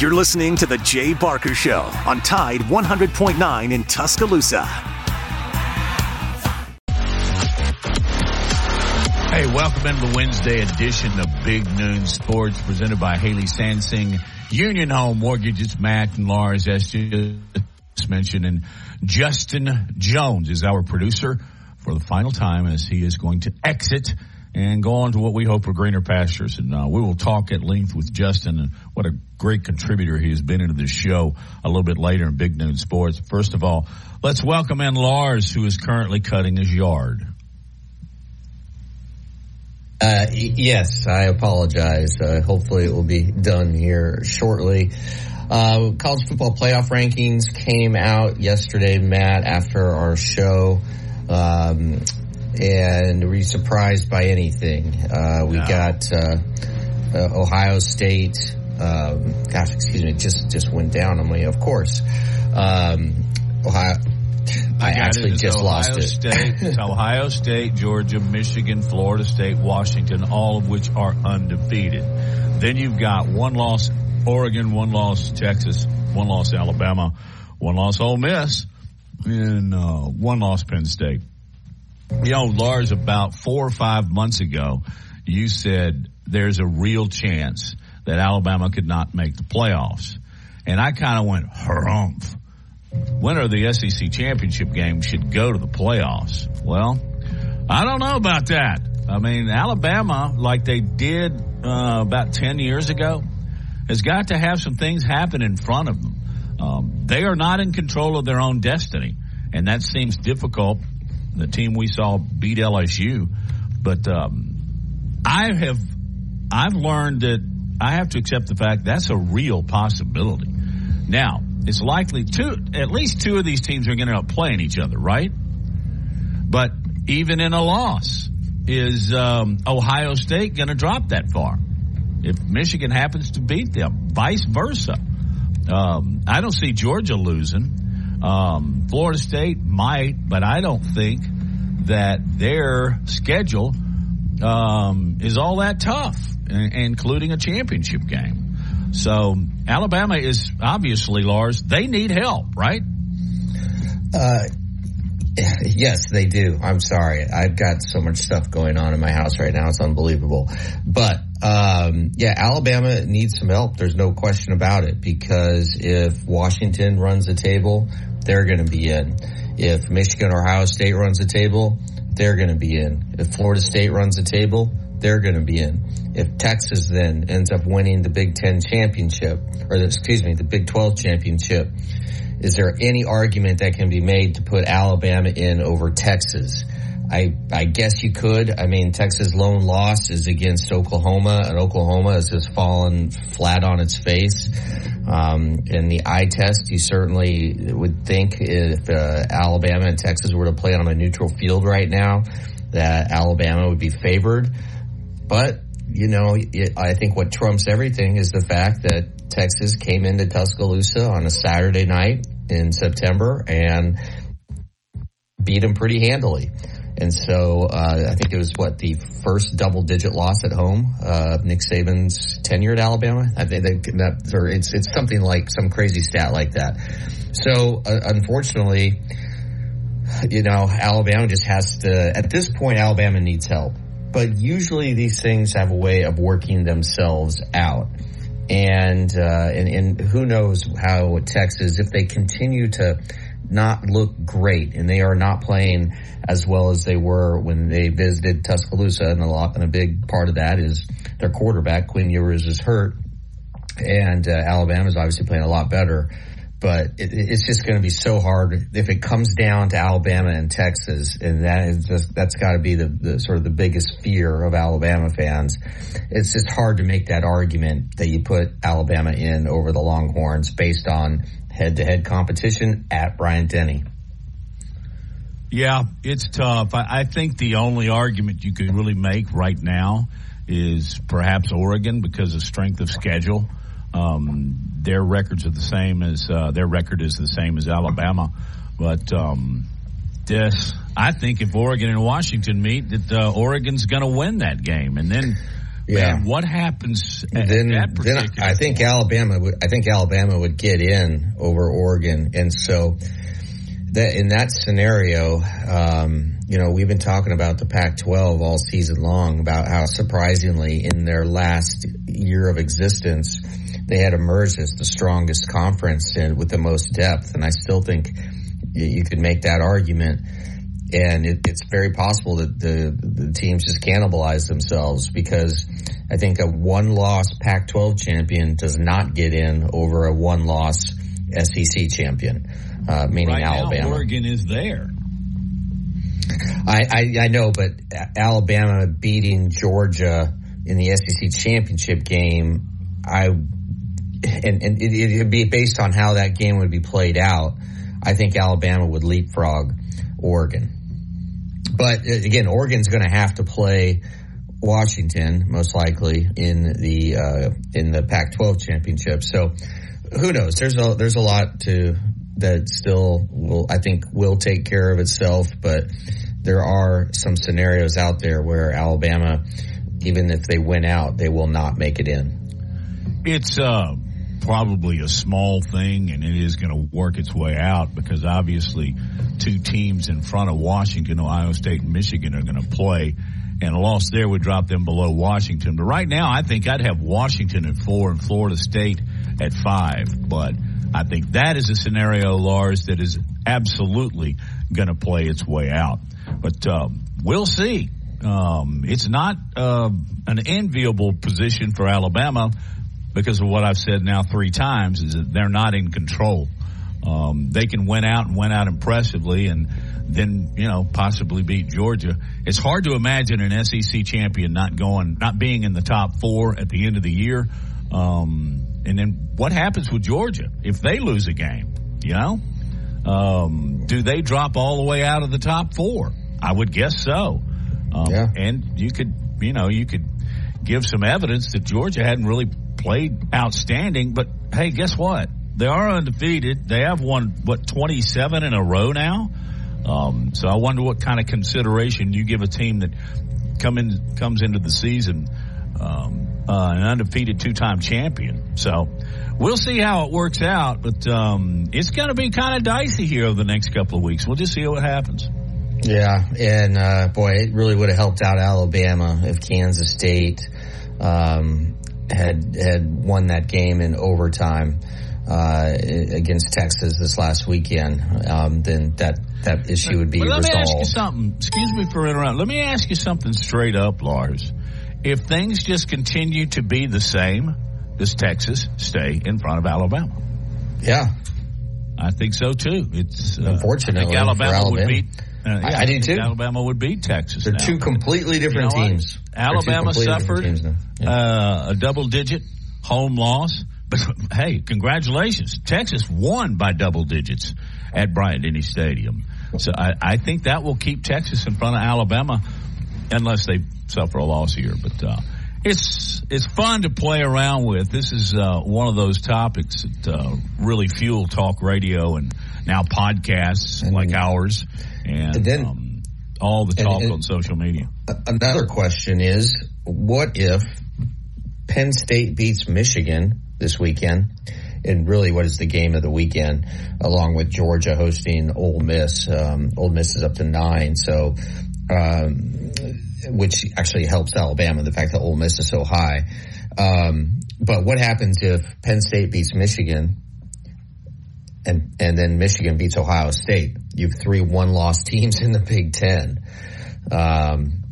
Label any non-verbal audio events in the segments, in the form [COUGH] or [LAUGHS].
You're listening to The Jay Barker Show on Tide 100.9 in Tuscaloosa. Hey, welcome into the Wednesday edition of Big Noon Sports presented by Haley Sansing, Union Home Mortgages, Matt and Lars, as just mentioned. And Justin Jones is our producer for the final time as he is going to exit and go on to what we hope are greener pastures. And uh, we will talk at length with Justin and what a great contributor he has been into this show a little bit later in Big Noon Sports. First of all, let's welcome in Lars, who is currently cutting his yard. Uh, yes, I apologize. Uh, hopefully, it will be done here shortly. Uh, college football playoff rankings came out yesterday, Matt, after our show. Um, and were you surprised by anything? Uh, we no. got uh, uh, Ohio State. Um, gosh, excuse me, just just went down on me. Of course, um, Ohio. I, I actually just Ohio lost State, it. [LAUGHS] Ohio State, Georgia, Michigan, Florida State, Washington, all of which are undefeated. Then you've got one loss Oregon, one loss Texas, one loss Alabama, one loss Ole Miss, and uh, one loss Penn State. You know, Lars, about four or five months ago, you said there's a real chance that Alabama could not make the playoffs. And I kind of went, harumph. Winner of the SEC championship game should go to the playoffs. Well, I don't know about that. I mean, Alabama, like they did uh, about 10 years ago, has got to have some things happen in front of them. Um, they are not in control of their own destiny, and that seems difficult the team we saw beat LSU. But um, I have I've learned that I have to accept the fact that's a real possibility. Now it's likely two at least two of these teams are going to playing each other, right? But even in a loss, is um, Ohio State going to drop that far? If Michigan happens to beat them, vice versa. Um, I don't see Georgia losing. Um, Florida State might, but I don't think that their schedule um, is all that tough, including a championship game. So Alabama is obviously Lars. They need help, right? Uh, yes, they do. I'm sorry. I've got so much stuff going on in my house right now. It's unbelievable. But um, yeah, Alabama needs some help. There's no question about it because if Washington runs the table, they're going to be in. If Michigan or Ohio State runs the table, they're going to be in. If Florida State runs the table, they're going to be in. If Texas then ends up winning the Big Ten championship, or the, excuse me, the Big 12 championship, is there any argument that can be made to put Alabama in over Texas? I, I guess you could. I mean, Texas' lone loss is against Oklahoma, and Oklahoma has just fallen flat on its face. Um, in the eye test, you certainly would think if uh, Alabama and Texas were to play on a neutral field right now, that Alabama would be favored. But, you know, I think what trumps everything is the fact that Texas came into Tuscaloosa on a Saturday night in September and beat them pretty handily. And so uh, I think it was what the first double digit loss at home uh, Nick Saban's tenure at Alabama. I think that, or it's it's something like some crazy stat like that. So uh, unfortunately, you know, Alabama just has to. At this point, Alabama needs help. But usually these things have a way of working themselves out. And, uh, and, and who knows how Texas, if they continue to not look great, and they are not playing as well as they were when they visited Tuscaloosa. And a lot, and a big part of that is their quarterback Quinn Ewers is hurt, and uh, Alabama is obviously playing a lot better. But it, it's just going to be so hard if it comes down to Alabama and Texas, and that is just that's got to be the, the sort of the biggest fear of Alabama fans. It's just hard to make that argument that you put Alabama in over the Longhorns based on head to head competition at Bryant Denny. Yeah, it's tough. I, I, think the only argument you could really make right now is perhaps Oregon because of strength of schedule. Um, their records are the same as uh, their record is the same as Alabama, but um, this I think if Oregon and Washington meet, that uh, Oregon's going to win that game, and then Yeah. Man, what happens then? then I think point? Alabama would. I think Alabama would get in over Oregon, and so that in that scenario, um, you know, we've been talking about the Pac-12 all season long about how surprisingly in their last year of existence, they had emerged as the strongest conference and with the most depth. And I still think you could make that argument. And it, it's very possible that the, the teams just cannibalize themselves because I think a one loss Pac 12 champion does not get in over a one loss SEC champion, uh, meaning right Alabama. Now, Oregon is there. I, I, I know, but Alabama beating Georgia in the SEC championship game, I and, and it, would be based on how that game would be played out. I think Alabama would leapfrog Oregon. But uh, again, Oregon's going to have to play Washington most likely in the uh, in the Pac-12 championship. So who knows? There's a there's a lot to that still will I think will take care of itself, but there are some scenarios out there where Alabama, even if they win out, they will not make it in. It's uh, probably a small thing, and it is going to work its way out because obviously, two teams in front of Washington, Ohio State, and Michigan are going to play and a loss there would drop them below Washington. But right now, I think I'd have Washington at four and Florida State at five. But I think that is a scenario, Lars, that is absolutely going to play its way out. But um, we'll see. Um, it's not uh, an enviable position for Alabama because of what I've said now three times is that they're not in control. Um, they can win out and win out impressively and then, you know, possibly beat Georgia. It's hard to imagine an SEC champion not going, not being in the top four at the end of the year. Um, and then what happens with Georgia if they lose a game? You know, um, do they drop all the way out of the top four? I would guess so. Um, yeah. And you could, you know, you could give some evidence that Georgia hadn't really played outstanding. But hey, guess what? They are undefeated. They have won what 27 in a row now. Um, so I wonder what kind of consideration you give a team that come in comes into the season um, uh, an undefeated two-time champion. So we'll see how it works out, but um, it's going to be kind of dicey here over the next couple of weeks. We'll just see what happens. Yeah, and uh, boy, it really would have helped out Alabama if Kansas State um, had had won that game in overtime uh, against Texas this last weekend, um, then that that issue would be but let resolved. me ask you something. Excuse me for interrupting. Let me ask you something straight up, Lars. If things just continue to be the same, does Texas stay in front of Alabama? Yeah, I think so too. It's uh, unfortunately Alabama, Alabama, would beat. Uh, yeah, I, I, do too. Alabama would beat Texas. They're now. two completely different you know teams. Alabama suffered yeah. uh, a double-digit home loss but [LAUGHS] hey, congratulations. Texas won by double digits at Bryant Denny Stadium. So I, I think that will keep Texas in front of Alabama unless they suffer a loss here. But uh, it's it's fun to play around with. This is uh, one of those topics that uh, really fuel talk radio and now podcasts and, like ours and, and then, um, all the talk and, on social media. Another question is, what if Penn State beats Michigan this weekend. And really, what is the game of the weekend? Along with Georgia hosting Ole Miss. Um, Ole Miss is up to nine, so um, which actually helps Alabama. The fact that Ole Miss is so high. Um, but what happens if Penn State beats Michigan, and and then Michigan beats Ohio State? You have three one loss [LAUGHS] teams in the Big Ten. Um,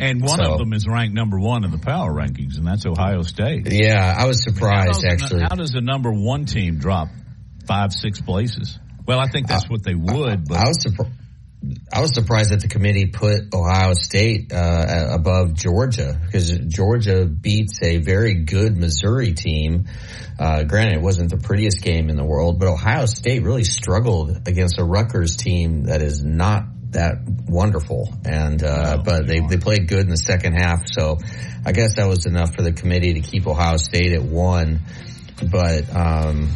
and one so, of them is ranked number one in the power rankings, and that's Ohio State. Yeah, I was surprised how actually. how does the number one team drop five, six places? Well, I think that's what they would. But I was surprised. I was surprised that the committee put Ohio State uh, above Georgia because Georgia beats a very good Missouri team. Uh, granted, it wasn't the prettiest game in the world, but Ohio State really struggled against a Rutgers team that is not that wonderful. And uh, but they they played good in the second half, so I guess that was enough for the committee to keep Ohio State at one. But um,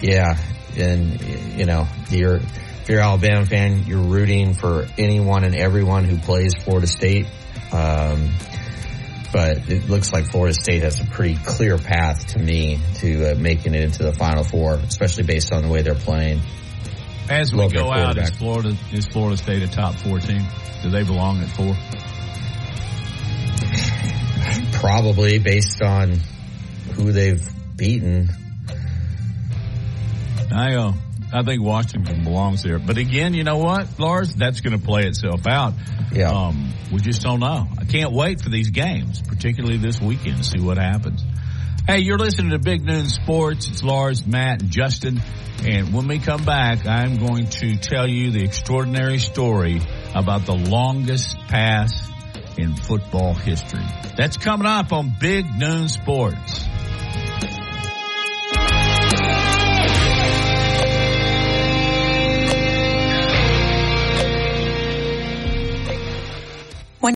yeah, and you know you're if you're an Alabama fan, you're rooting for anyone and everyone who plays Florida State. Um, but it looks like Florida State has a pretty clear path to me to uh, making it into the Final Four, especially based on the way they're playing. As we go out, is Florida is Florida State a top four team? Do they belong at four? Probably based on who they've beaten. I uh, I think Washington belongs there. But again, you know what, Lars? That's going to play itself out. Yeah. Um, we just don't know. I can't wait for these games, particularly this weekend, to see what happens. Hey, you're listening to Big Noon Sports. It's Lars, Matt, and Justin. And when we come back, I'm going to tell you the extraordinary story about the longest pass in football history. That's coming up on Big Noon Sports. When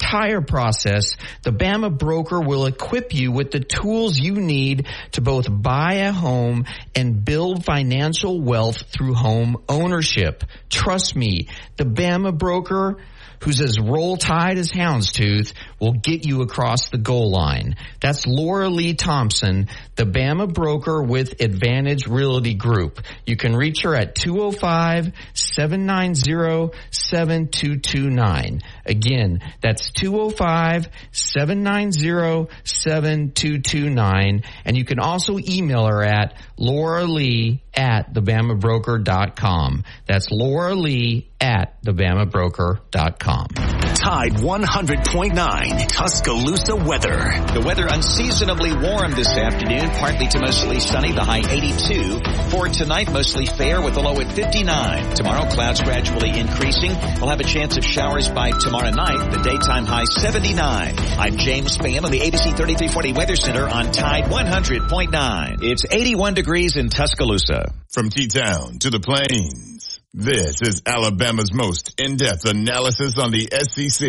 entire process, the Bama broker will equip you with the tools you need to both buy a home and build financial wealth through home ownership. Trust me, the Bama broker who's as roll tide as houndstooth will get you across the goal line. That's Laura Lee Thompson, the Bama broker with Advantage Realty Group. You can reach her at 205-790-7229. Again, that's 205-790-7229. And you can also email her at Laura Lee at thebamabroker.com. That's Laura Lee at thebamabroker.com. Tide 100.9 Tuscaloosa weather. The weather unseasonably warm this afternoon, partly to mostly sunny, the high 82. For tonight, mostly fair with a low at 59. Tomorrow, clouds gradually increasing. We'll have a chance of showers by tomorrow night, the daytime high 79. I'm James Spann on the ABC 3340 Weather Center on Tide 100.9. It's 81 degrees in Tuscaloosa. From T-Town to the Plains, this is Alabama's most in-depth analysis on the SEC.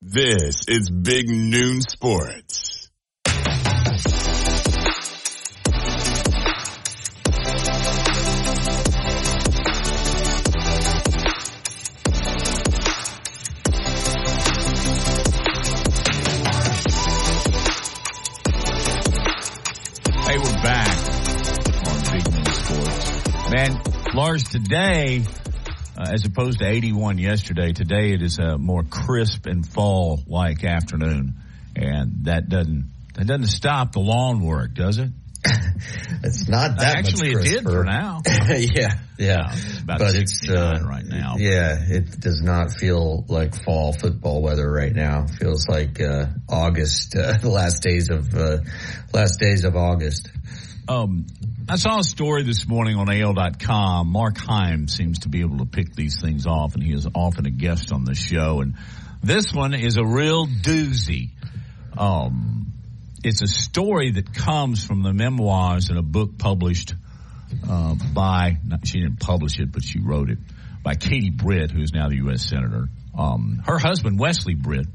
This is Big Noon Sports. Hey, we're back on Big Noon Sports. Man, Lars, today, uh, as opposed to 81 yesterday, today it is a more crisp and fall-like afternoon, and that doesn't that doesn't stop the lawn work, does it? [LAUGHS] it's not that Actually, much it did for now. [LAUGHS] yeah, yeah, it's about but it's uh, right now. Yeah, it does not feel like fall football weather right now. It feels like uh, August, [LAUGHS] uh, the last days of uh, last days of August. Um, I saw a story this morning on AL.com. Mark Heim seems to be able to pick these things off, and he is often a guest on the show. And this one is a real doozy. Um, it's a story that comes from the memoirs in a book published uh, by, not, she didn't publish it, but she wrote it, by Katie Britt, who is now the U.S. Senator. Um, her husband, Wesley Britt,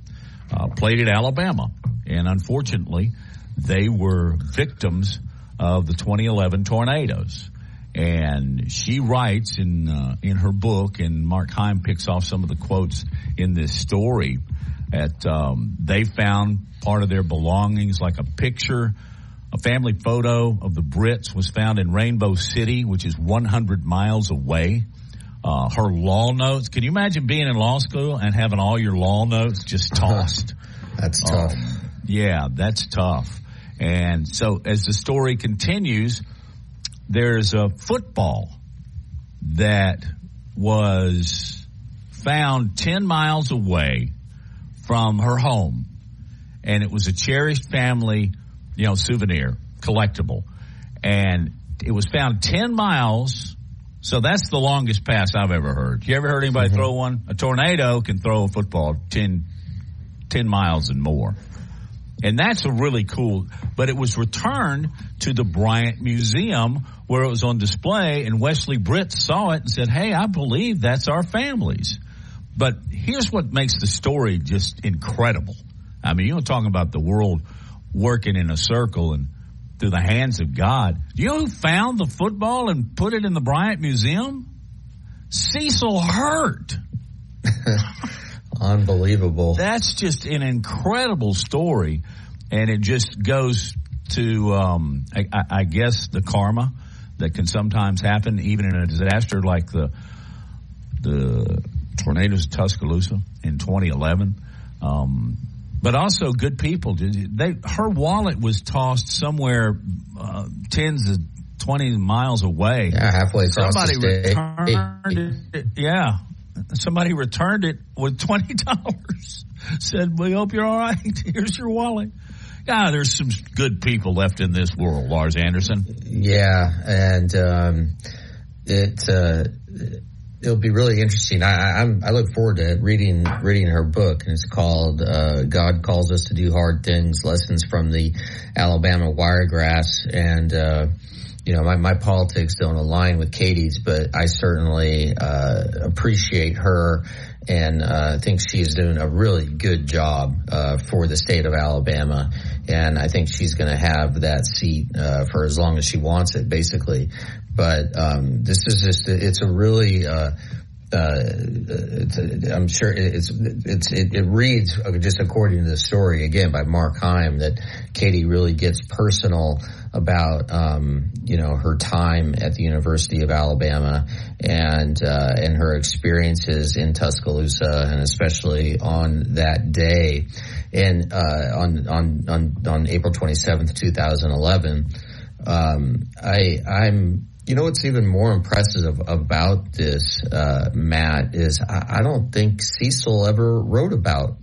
uh, played at Alabama, and unfortunately, they were victims of the 2011 tornadoes. And she writes in uh, in her book, and Mark Heim picks off some of the quotes in this story. That um, they found part of their belongings, like a picture, a family photo of the Britts, was found in Rainbow City, which is 100 miles away. Uh, her law notes. Can you imagine being in law school and having all your law notes just tossed? [LAUGHS] That's tough. Um, yeah, that's tough. And so as the story continues, there's a football that was found 10 miles away from her home. And it was a cherished family, you know, souvenir, collectible. And it was found 10 miles. So that's the longest pass I've ever heard. You ever heard anybody mm-hmm. throw one? A tornado can throw a football 10, 10 miles and more. And that's a really cool, but it was returned to the Bryant Museum where it was on display and Wesley Britt saw it and said, Hey, I believe that's our families. But here's what makes the story just incredible. I mean, you're talking about the world working in a circle and through the hands of God. You know who found the football and put it in the Bryant Museum? Cecil Hurt. [LAUGHS] Unbelievable. That's just an incredible story, and it just goes to, um, I, I, guess, the karma that can sometimes happen, even in a disaster like the the tornadoes of Tuscaloosa in 2011. Um, but also good people. They, her wallet was tossed somewhere uh, tens of 20 miles away. Yeah, halfway across Somebody the state. returned it. Yeah. Somebody returned it with $20. Said, we hope you're all right. [LAUGHS] Here's your wallet. Yeah, there's some good people left in this world, Lars Anderson. Yeah, and um, it uh, it'll be really interesting. I, I'm, I look forward to reading reading her book, and it's called uh, "God Calls Us to Do Hard Things: Lessons from the Alabama Wiregrass." And uh, you know, my, my politics don't align with Katie's, but I certainly uh, appreciate her and uh, think she's doing a really good job uh, for the state of Alabama. And I think she's going to have that seat uh, for as long as she wants it, basically. But um, this is just it's a really uh, uh, I'm sure it's it's it, it, reads just according to the story again by Mark Heim that Katie really gets personal about um, you know her time at the University of Alabama and uh, and her experiences in Tuscaloosa and especially on that day and uh, on on on on April 27th 2011 um, I I'm you know what's even more impressive about this, uh, Matt, is I, I, don't think Cecil ever wrote about.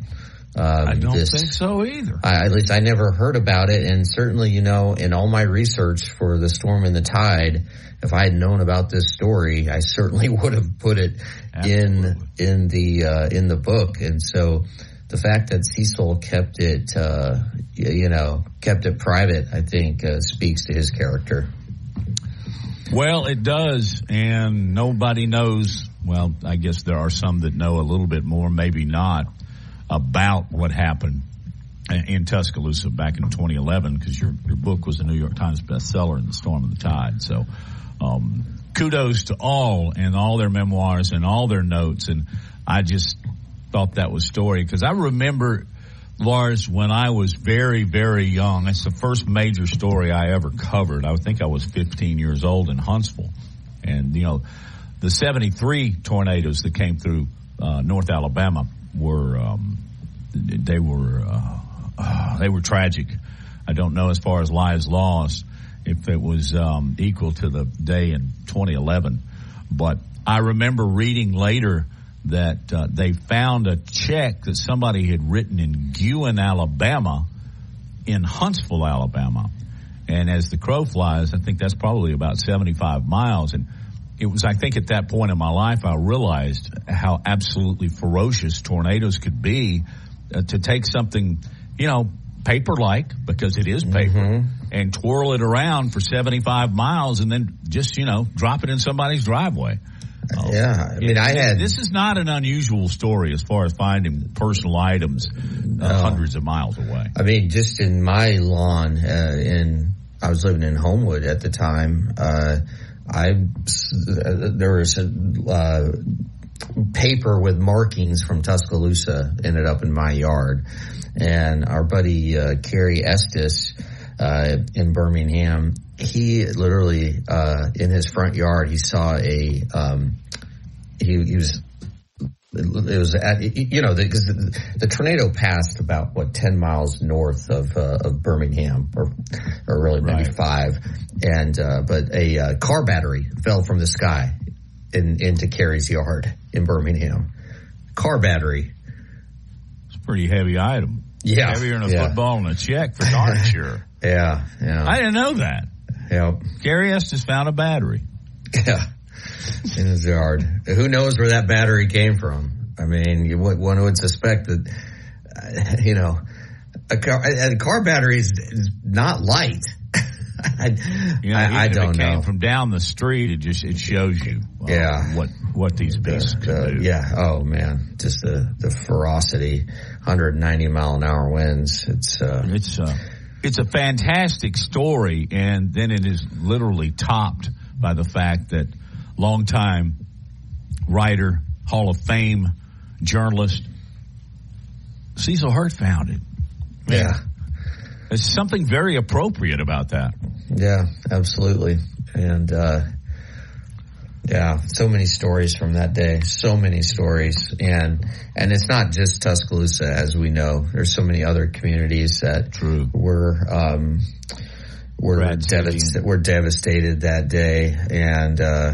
Um, I don't this. think so either. I, at least I never heard about it, and certainly, you know, in all my research for the storm and the tide, if I had known about this story, I certainly [LAUGHS] would have put it Absolutely. in in the uh, in the book. And so, the fact that Cecil kept it, uh, you know, kept it private, I think, uh, speaks to his character. Well, it does, and nobody knows. Well, I guess there are some that know a little bit more, maybe not, about what happened in Tuscaloosa back in 2011 because your your book was a New York Times bestseller in the Storm of the Tide. So, um, kudos to all and all their memoirs and all their notes. And I just thought that was story because I remember Lars, when I was very, very young, it's the first major story I ever covered. I think I was 15 years old in Huntsville. And, you know, the 73 tornadoes that came through uh, North Alabama were, um, they were, uh, uh, [SIGHS] they were tragic. I don't know as far as lives lost if it was um, equal to the day in 2011. But I remember reading later that uh, they found a check that somebody had written in Guin, Alabama, in Huntsville, Alabama. And as the crow flies, I think that's probably about 75 miles. And it was, I think, at that point in my life, I realized how absolutely ferocious tornadoes could be uh, to take something, you know, paper like, because it is paper, mm-hmm. and twirl it around for 75 miles and then just, you know, drop it in somebody's driveway. Oh, yeah, I mean, I had. This is not an unusual story as far as finding personal items uh, hundreds of miles away. I mean, just in my lawn, uh, in I was living in Homewood at the time. I there was a uh, paper with markings from Tuscaloosa ended up in my yard, and our buddy uh, Kerry Estes uh, in Birmingham he literally uh, in his front yard he saw a um, he, he was it was at you know because the, the, tornado passed about what ten miles north of uh, of Birmingham or or really maybe right. five and uh, but a uh, car battery fell from the sky in, into Kerry's yard in Birmingham car battery it's a pretty heavy item yeah heavier than a yeah. football and a check for darn [LAUGHS] sure yeah yeah I didn't know that Yep. Gary Estes found a battery. [LAUGHS] Yeah. In his yard. Who knows where that battery came from? I mean, one would suspect that, [LAUGHS] you know, a car, a car battery is, is not light. [LAUGHS] I, You know, I, I if don't it came know. from down the street. It just it shows you, uh, Yeah. what what these beasts The- can the- do. yeah. Oh man, just the the ferocity, 190 mile an hour winds. It's uh, It's uh, it's a fantastic story, and then it is literally topped by the fact that longtime writer, Hall of Fame journalist Cecil Hurt found it. yeah, There's something very appropriate about that. yeah, absolutely, and uh, yeah, so many stories from that day. So many stories, and and it's not just Tuscaloosa, as we know. There's so many other communities that True. were um, were devast- were devastated that day, and uh,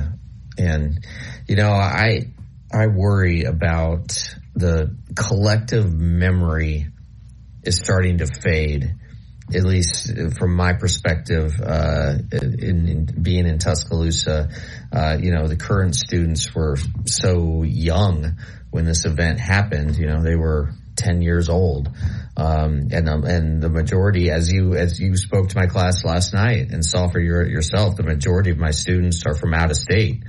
and you know I I worry about the collective memory is starting to fade. At least from my perspective, uh, in, in being in Tuscaloosa, uh, you know, the current students were so young when this event happened. You know, they were 10 years old. Um, and, um, and the majority, as you, as you spoke to my class last night and saw for your, yourself, the majority of my students are from out of state.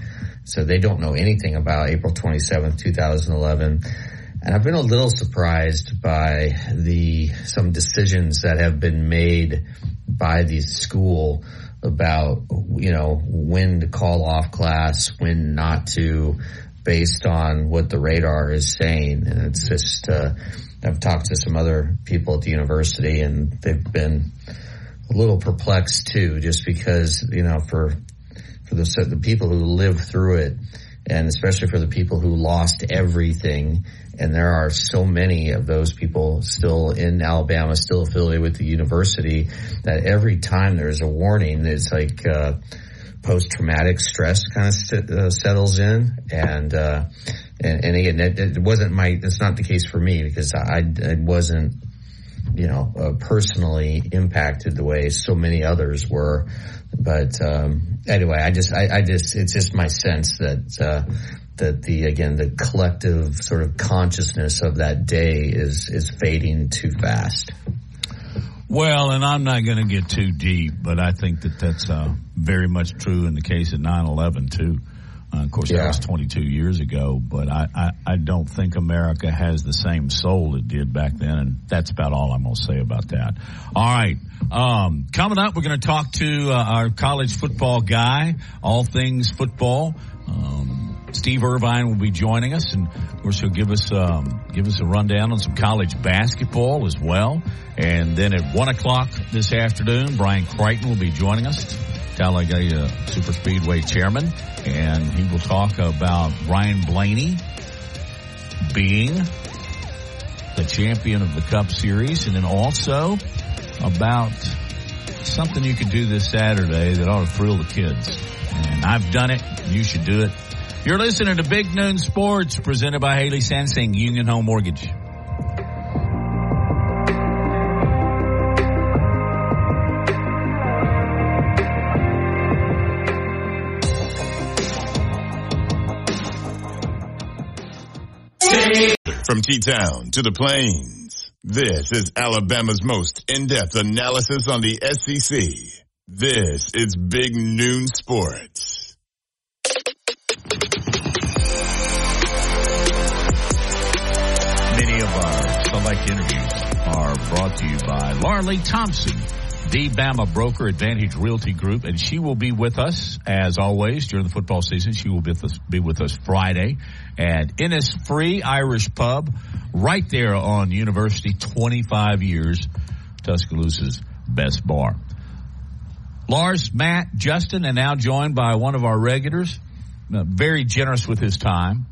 So they don't know anything about April 27th, 2011. And I've been a little surprised by the, some decisions that have been made by the school about, you know, when to call off class, when not to, based on what the radar is saying. And it's just, uh, I've talked to some other people at the university and they've been a little perplexed too, just because, you know, for, for the, the people who lived through it and especially for the people who lost everything. And there are so many of those people still in Alabama, still affiliated with the university that every time there's a warning, it's like, uh, post-traumatic stress kind of uh, settles in. And uh and, and again it, it wasn't my it's not the case for me because i i wasn't you know uh, personally impacted the way so many others were. But um anyway i just i, I just it's just my sense that uh that the again the collective sort of consciousness of that day is is fading too fast Well, and I'm not going to get too deep, but I think that that's uh, very much true in the case of 9/11 too. Uh, of course, that Yeah. was 22 years ago, but I, I, I don't think America has the same soul it did back then, and that's about all I'm going to say about that. All right, um, coming up, we're going to talk to uh, our college football guy, all things football. Um, Steve Irvine will be joining us, and of course he'll give us um, give us a rundown on some college basketball as well. And then at one o'clock this afternoon, Brian Crichton will be joining us, Talladega Super Speedway chairman, and he will talk about Ryan Blaney being the champion of the Cup Series, and then also about something you can do this Saturday that ought to thrill the kids. And I've done it. You should do it. You're listening to Big Noon Sports presented by Haley Sansing, Union Home Mortgage. From T-Town to the Plains, this is Alabama's most in-depth analysis on the SEC. This is Big Noon Sports. Our select interviews are brought to you by Laura Lee Thompson, the Bama broker Advantage Realty Group, and she will be with us as always during the football season. She will be with us, be with us Friday at Innisfree Irish Pub, right there on University. Twenty five years, Tuscaloosa's best bar. Lars, Matt, Justin, and now joined by one of our regulars, very generous with his time.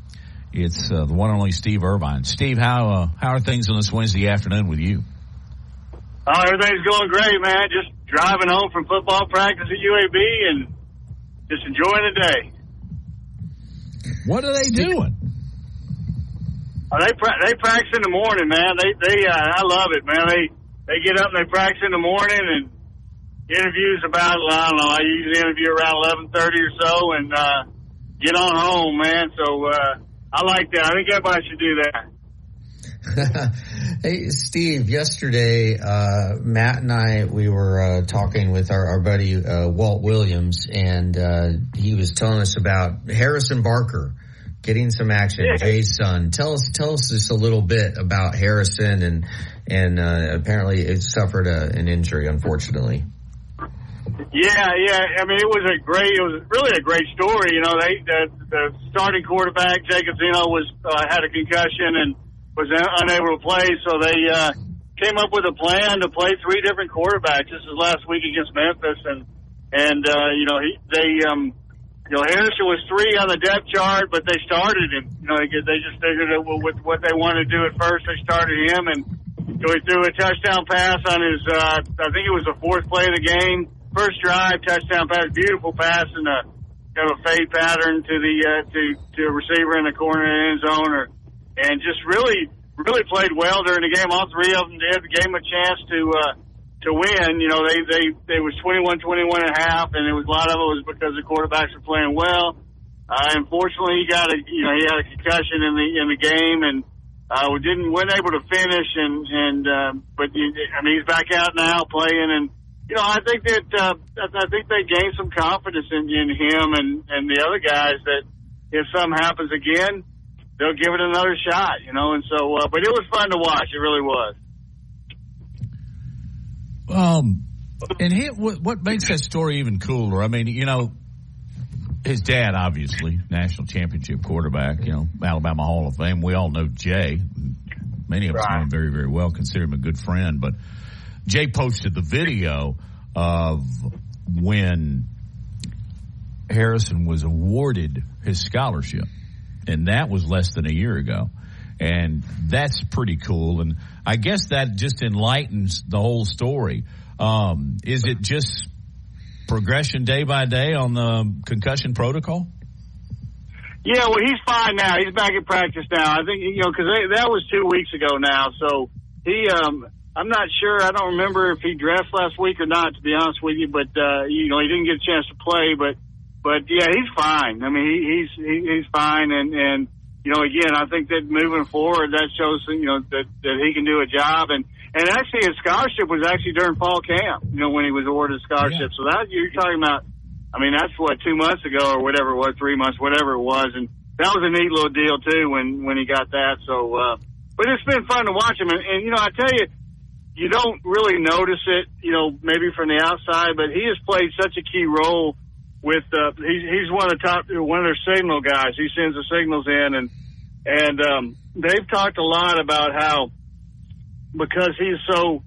It's uh, the one and only Steve Irvine. Steve, how uh, how are things on this Wednesday afternoon with you? Oh, everything's going great, man. Just driving home from football practice at UAB and just enjoying the day. What are they doing? Oh, they pra- they practice in the morning, man. They they uh, I love it, man. They they get up and they practice in the morning and interviews about I don't know. I usually interview around eleven thirty or so and uh, get on home, man. So uh, I like that. I think everybody should do that. [LAUGHS] Hey, Steve, yesterday, uh, Matt and I, we were uh, talking with our, our buddy uh, Walt Williams, and uh, he was telling us about Harrison Barker getting some action. Yeah. Jay's son. Tell us, tell us just a little bit about Harrison, and and uh, apparently it suffered a, an injury, unfortunately. Yeah, yeah. I mean, it was a great, it was really a great story. You know, they the, the starting quarterback Jacob Zeno was uh, had a concussion and was unable to play, so they uh, came up with a plan to play three different quarterbacks. This is last week against Memphis, and and uh, you know he they um you know Harrison was three on the depth chart, but they started him. You know they just figured that with what they wanted to do at first, they started him, and so he threw a touchdown pass on his uh, I think it was the fourth play of the game, first drive touchdown pass, beautiful pass and a kind of a fade pattern to the uh, to to a receiver in the corner of the end zone or and just really, really played well during the game. All three of them did. Gave them a chance to uh, to win. You know, they they they was 21, 21 and a half, and it was a lot of it was because the quarterbacks were playing well. Uh, unfortunately, he got a you know he had a concussion in the in the game, and uh, we didn't weren't able to finish. And and uh, but I mean he's back out now playing, and you know I think that uh, I think they gained some confidence in, in him and and the other guys that if something happens again, they'll give it another shot, you know. And so, uh, but it was fun to watch. It really was. Um, and he, what, what makes that story even cooler? I mean, you know, his dad, obviously, national championship quarterback, you know, Alabama Hall of Fame. We all know Jay. Many of us right. know him very, very well, consider him a good friend. But Jay posted the video of when Harrison was awarded his scholarship and that was less than a year ago. And that's pretty cool. And I guess that just enlightens the whole story. Um, is it just progression day by day on the concussion protocol? Yeah, well, he's fine now. He's back in practice now. I think you know because that was two weeks ago now. So he, um, I'm not sure. I don't remember if he dressed last week or not. To be honest with you, but uh, you know he didn't get a chance to play. But but yeah, he's fine. I mean, he, he's he, he's fine, and and you know, again, I think that moving forward, that shows you know that that he can do a job, and and actually his scholarship was actually during fall camp, you know, when he was awarded a scholarship. Yeah. So that you're talking about, I mean, that's what two months ago or whatever it was, three months, whatever it was, and that was a neat little deal too when when he got that. So, uh, but it's been fun to watch him, and, and you know, I tell you. You don't really notice it, you know, maybe from the outside, but he has played such a key role with uh, he's he's one of the top one of their signal guys. He sends the signals in, and and um, they've talked a lot about how because he's so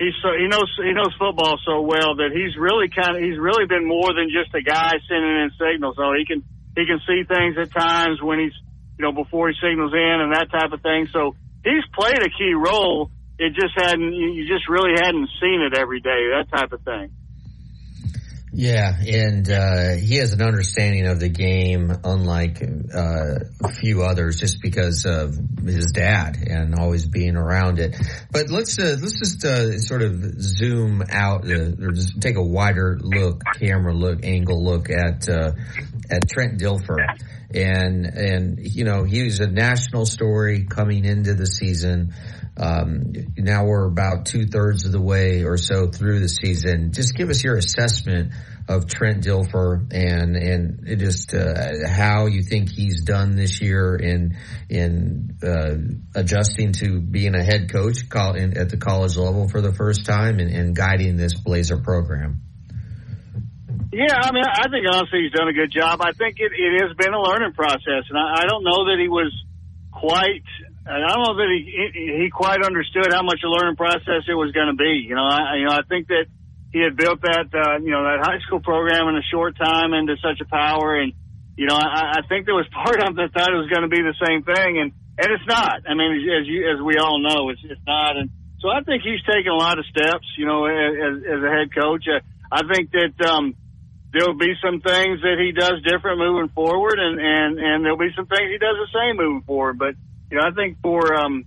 he's so he knows he knows football so well that he's really kind of he's really been more than just a guy sending in signals. So he can he can see things at times when he's you know before he signals in and that type of thing. So he's played a key role. It just hadn't you just really hadn't seen it every day that type of thing. Yeah, and uh, he has an understanding of the game, unlike uh, a few others, just because of his dad and always being around it. But let's uh, let's just uh, sort of zoom out uh, or just take a wider look, camera look, angle look at uh, at Trent Dilfer, and and you know he was a national story coming into the season. Um, now we're about two thirds of the way or so through the season. Just give us your assessment of Trent Dilfer and and just uh, how you think he's done this year in in uh, adjusting to being a head coach at the college level for the first time and, and guiding this Blazer program. Yeah, I mean, I think honestly he's done a good job. I think it, it has been a learning process, and I, I don't know that he was quite I don't know that he he quite understood how much a learning process it was going to be. You know, I you know I think that he had built that uh, you know that high school program in a short time into such a power, and you know I, I think there was [LAUGHS] part of that thought it was going to be the same thing, and and it's not. I mean, as you as we all know, it's it's not, and so I think he's taken a lot of steps. You know, as, as a head coach, uh, I think that. um There'll be some things that he does different moving forward, and and and there'll be some things he does the same moving forward. But you know, I think for um,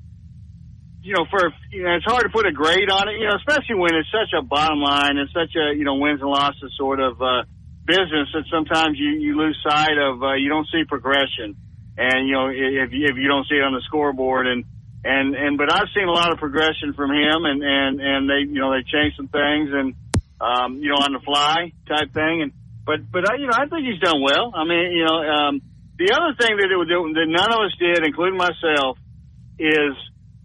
you know, for you know, it's hard to put a grade on it. You know, especially when it's such a bottom line and such a you know wins and losses sort of uh, business that sometimes you you lose sight of. Uh, you don't see progression, and you know if you, if you don't see it on the scoreboard, and and and but I've seen a lot of progression from him, and and and they you know they changed some things, and um, you know on the fly type thing, and but but I you know I think he's done well. I mean you know um, the other thing that it that none of us did, including myself, is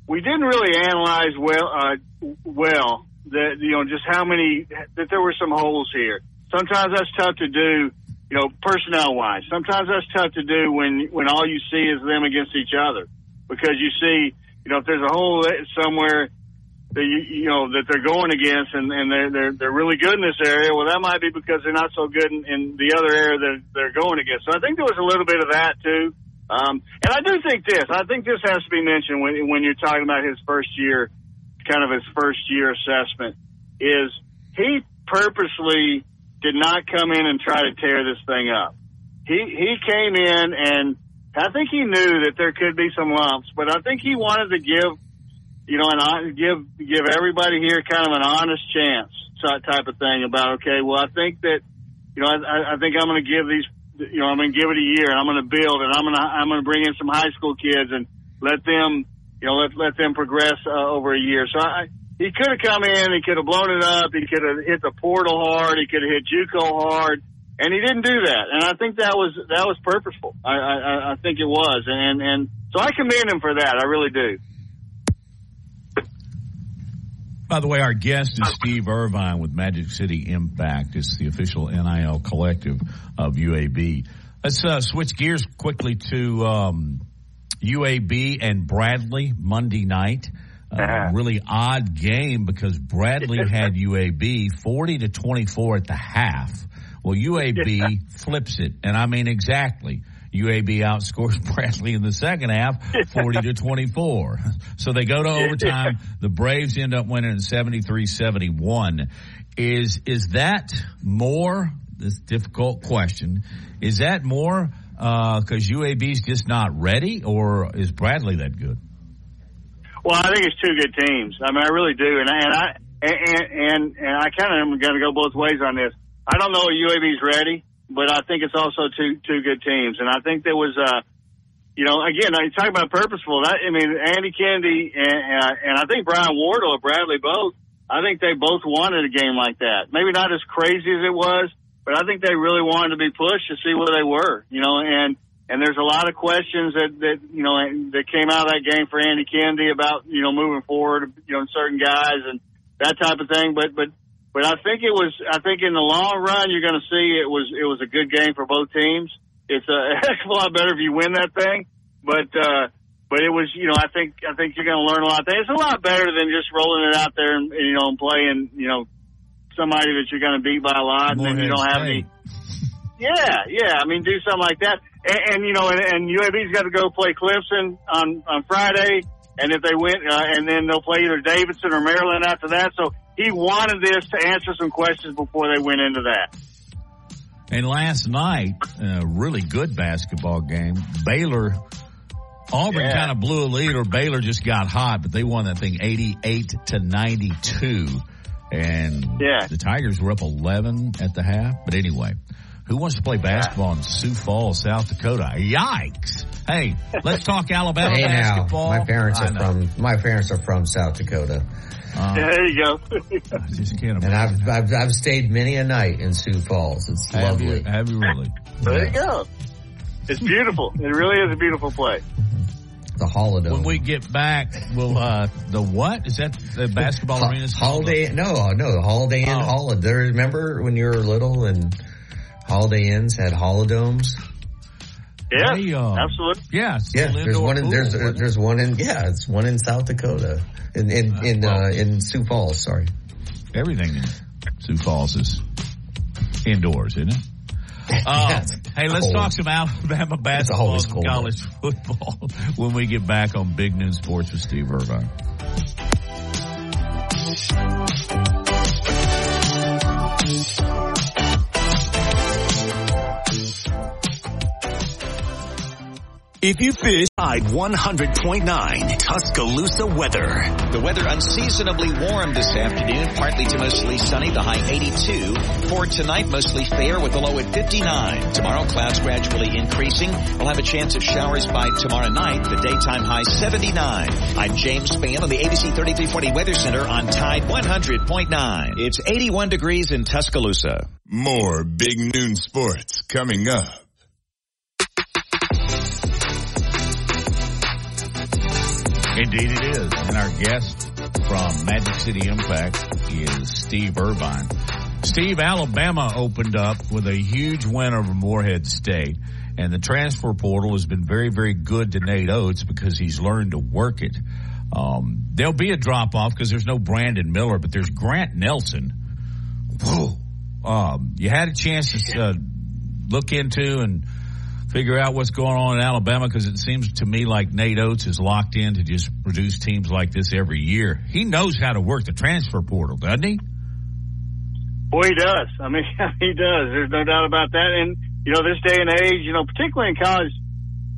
we didn't really analyze well uh, well that you know just how many that there were some holes here. Sometimes that's tough to do, you know, personnel wise. Sometimes that's tough to do when when all you see is them against each other because you see you know, if there's a hole somewhere that you, you know that they're going against and, and they're they're they're really good in this area, well, that might be because they're not so good in, in the other area that they're going against. So I think there was a little bit of that too. Um, and I do think this. I think this has to be mentioned when when you're talking about his first year, kind of his first year assessment, is he purposely did not come in and try to tear this thing up. He he came in and I think he knew that there could be some lumps, but I think he wanted to give, you know, and I give give everybody here kind of an honest chance type of thing about okay, well, I think that, you know, I, I think I'm going to give these, you know, I'm going to give it a year, and I'm going to build, and I'm going to I'm going to bring in some high school kids and let them, you know, let let them progress uh, over a year. So I. He could have come in, he could have blown it up, he could have hit the portal hard, he could have hit JUCO hard and he didn't do that. And I think that was that was purposeful. I, I, I think it was, and and so I commend him for that. I really do. By the way, our guest is Steve Irvine with Magic City Impact. It's the official NIL collective of UAB. Let's uh, switch gears quickly to um, UAB and Bradley Monday night. Uh, really odd game because Bradley [LAUGHS] had UAB 40 to 24 at the half. Well, UAB [LAUGHS] flips it, and I mean exactly. UAB outscores [LAUGHS] Bradley in the second half, 40 to 24. So they go to [LAUGHS] overtime. The Braves end up winning 73-71. Is, is that more, this difficult question, is that more, uh, cause UAB's just not ready or is Bradley that good? Well, I think it's two good teams. I mean, I really do. And I, and I, and, and, and I kind of am going to go both ways on this. I don't know if UAB's ready, but I think it's also two two good teams, and I think there was uh you know, again, I talk about purposeful. That, I mean, Andy Kennedy and, uh, and I think Brian Wardle or Bradley both. I think they both wanted a game like that. Maybe not as crazy as it was, but I think they really wanted to be pushed to see where they were. You know, and and there's a lot of questions that that you know that came out of that game for Andy Kennedy about you know moving forward, you know, certain guys and that type of thing. But but but I think it was. I think in the long run, you're going to see it was. It was a good game for both teams. It's a [LAUGHS] heck of a lot better if you win that thing. But uh, but it was. You know, I think I think you're going to learn a lot. It's a lot better than just rolling it out there and you know and playing. You know, somebody that you're going to beat by a lot, More and then you don't have any. Yeah, yeah. I mean, do something like that, and, and you know, and, and UAB's got to go play Clemson on on Friday, and if they win, uh, and then they'll play either Davidson or Maryland after that. So he wanted this to answer some questions before they went into that. And last night, a really good basketball game. Baylor, Auburn Yeah. kind of blew a lead, or Baylor just got hot, but they won that thing eighty-eight to ninety-two. And Yeah. the Tigers were up eleven at the half. But anyway, who wants to play basketball in Sioux Falls, South Dakota? Yikes! Hey, let's talk Alabama Hey now, basketball. my parents are from my parents are from South Dakota, Uh, there you go. [LAUGHS] I just can't and. I've I've, I've stayed many a night in Sioux Falls. It's have lovely. you, have you really? [LAUGHS] there you go. It's beautiful. It really is a beautiful place. The Holidome. When we get back, we'll uh the what is that? The basketball Ho- arena? Holiday, no, no, Holiday Inn, Oh. Holiday. There, remember when you were little and Holiday Inns had Holidomes? Yeah, They, uh, absolutely. Yeah, it's Yeah, still there's one in there's wasn't there's one in yeah, it's one in South Dakota, in in in well- uh, in Sioux Falls. Sorry. everything in Sioux Falls is indoors, isn't it? Uh, [LAUGHS] Yeah, hey, let's cold. talk some Alabama basketball and college [LAUGHS] football when we get back on Big Noon Sports with Steve Irvine. If you fish Tide 100.9 Tuscaloosa weather. The weather unseasonably warm this afternoon, partly to mostly sunny, the high 82. For tonight, mostly fair with a low at 59. Tomorrow, clouds gradually increasing. We'll have a chance of showers by tomorrow night, the daytime high 79. I'm James Spann on the ABC 3340 Weather Center on Tide 100.9. It's 81 degrees in Tuscaloosa. More big noon sports coming up. Indeed it is. And our guest from Magic City Impact is Steve Irvine. Steve, Alabama opened up with a huge win over Morehead State. And the transfer portal has been very, very good to Nate Oats because he's learned to work it. Um, there'll be a drop off because there's no Brandon Miller, but there's Grant Nelson. Whoa. Um, you had a chance to uh, look into and figure out what's going on in Alabama because it seems to me like Nate Oats is locked in to just produce teams like this every year. He knows how to work the transfer portal, doesn't he? Boy, he does. I mean, [LAUGHS] he does. There's no doubt about that. And you know, this day and age, you know, particularly in college,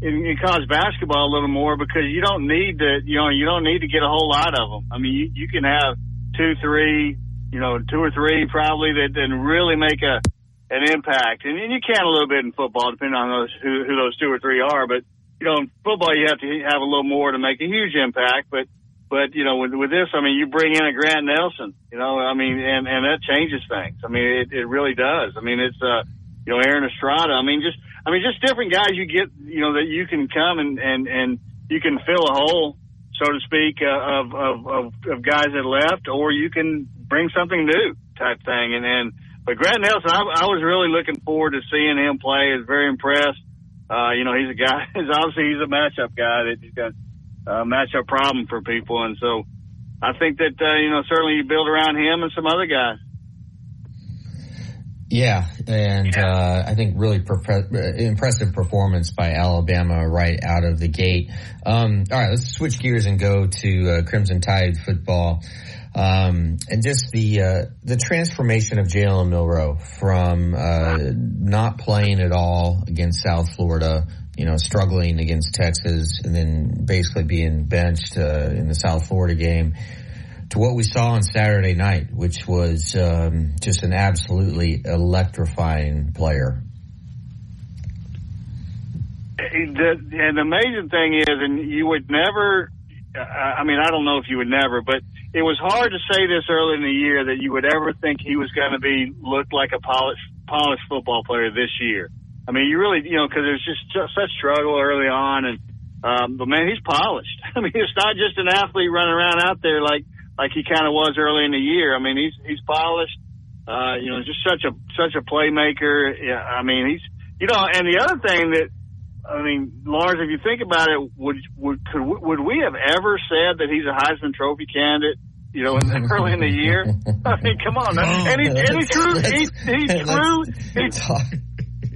in, in college basketball, a little more because you don't need to, you know, you don't need to get a whole lot of them. I mean, you, you can have two, three, you know, two or three probably that then really make a an impact. And, and you can a little bit in football, depending on those who, who those two or three are. But you know, in football, you have to have a little more to make a huge impact. But but you know, with, with this, I mean, you bring in a Grant Nelson, you know, I mean, and and that changes things. I mean, it, it really does. I mean, it's uh, you know, Aaron Estrada. I mean, just I mean, just different guys you get, you know, that you can come and and and you can fill a hole, so to speak, uh, of, of of of guys that left, or you can bring something new type thing. And and but Grant Nelson, I, I was really looking forward to seeing him play. I was very impressed. Uh, you know, he's a guy. [LAUGHS] He's obviously he's a matchup guy that he's got a matchup problem for people, and so I think that uh, you know certainly you build around him and some other guys. Yeah, and uh, I think really impressive performance by Alabama right out of the gate. Um, all right, let's switch gears and go to uh, Crimson Tide football. Um, and just the uh, the transformation of Jalen Milroe from uh, not playing at all against South Florida, you know, struggling against Texas, and then basically being benched uh, in the South Florida game, to what we saw on Saturday night, which was um, just an absolutely electrifying player. The, and the amazing thing is, and you would never. I mean, I don't know if you would never, but it was hard to say this early in the year that you would ever think he was going to be looked like a polished polished football player this year. I mean, you really, you know, because there's just, such struggle early on, and um, but man, he's polished. [LAUGHS] I mean, it's not just an athlete running around out there like like he kind of was early in the year. I mean, he's he's polished. Uh, you know, just such a such a playmaker. Yeah, I mean, he's you know, and the other thing that I mean, Lars, if you think about it, would would could, would we have ever said that he's a Heisman Trophy candidate? You know, in the, [LAUGHS] early in the year. I mean, come on, and he, and he true, he, he true. He,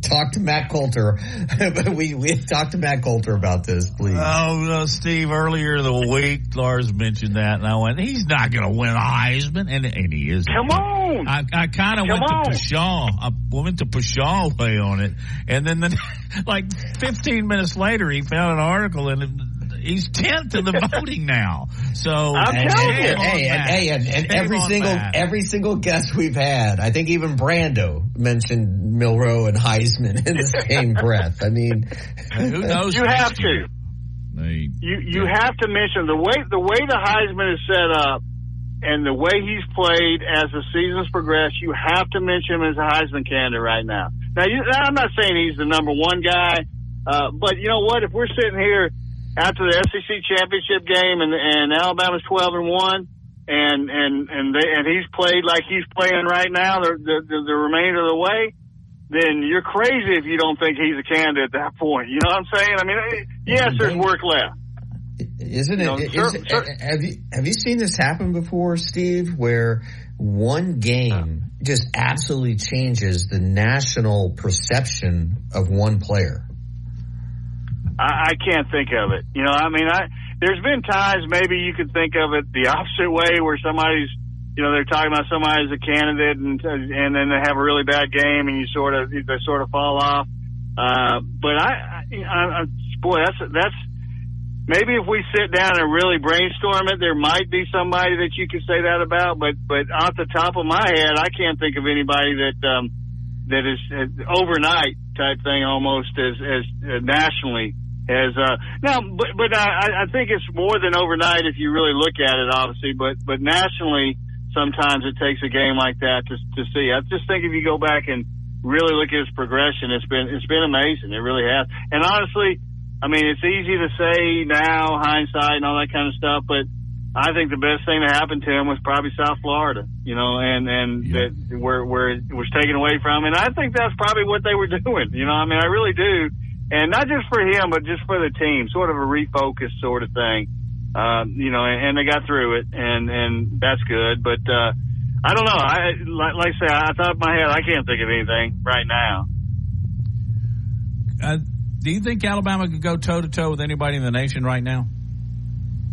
talk, talk to Matt Coulter. [LAUGHS] we we talked to Matt Coulter about this, please. Oh, uh, Steve, earlier the week, Lars mentioned that, and I went, he's not going to win a Heisman, and and he is. Come on. I, I kind of went on. to Pshaw. I went to Pshaw way on it, and then the, [LAUGHS] like 15 minutes later, he found an article and. It, he's tenth in the [LAUGHS] voting now. So I'm And, telling and, you. hey, and, hey, and, and every single Matt. every single guest we've had, I think even Brando mentioned Milroe and Heisman in the [LAUGHS] same breath. I mean, who [LAUGHS] knows? You next have to. They- You you have to mention the way the way the Heisman is set up, and the way he's played as the seasons progress. You have to mention him as a Heisman candidate right now. Now, you, I'm not saying he's the number one guy, uh, but you know what? If we're sitting here after the SEC championship game and and Alabama's 12 and one. And and and they, and he's played like he's playing right now the, the the remainder of the way then you're crazy if you don't think he's a candidate at that point. You know what I'm saying? I mean, eh, yes, there's work left. isn't it? Is- cer- cer- have you have you seen this happen before, Steve? Where one game just absolutely changes the national perception of one player. I, I can't think of it. You know, I mean, I there's been times maybe you could think of it the [LAUGHS] opposite way, where somebody's, you know, they're talking about somebody as a candidate, and and then they have a really bad game, and you sort of they sort of fall off. Uh, but I, I, I, boy, that's that's maybe if we sit down and really brainstorm it, there might be somebody that you could say that about. But but off the top of my head, I can't think of anybody that um, that is uh, overnight type thing almost as as uh, nationally as uh now but but I, I think it's more than overnight if you really look at it obviously but but nationally sometimes it takes a game like that to to see I just think if you go back and really look at his progression it's been it's been amazing it really has and honestly I mean, it's easy to say now, hindsight and all that kind of stuff, but I think the best thing that happened to him was probably South Florida, you know, and, and yeah. that where, where it was taken away from. And I think that's probably what they were [LAUGHS] doing, you know, I mean, I really do. And not just for him, but just for the team, sort of a refocus sort of thing. Um, you know, and, and they got through it and, and that's good. But, uh, I don't know. I, like, like I say, I thought in my head, I can't think of anything right now. Uh, do you think Alabama could go toe to toe with anybody in the nation right now?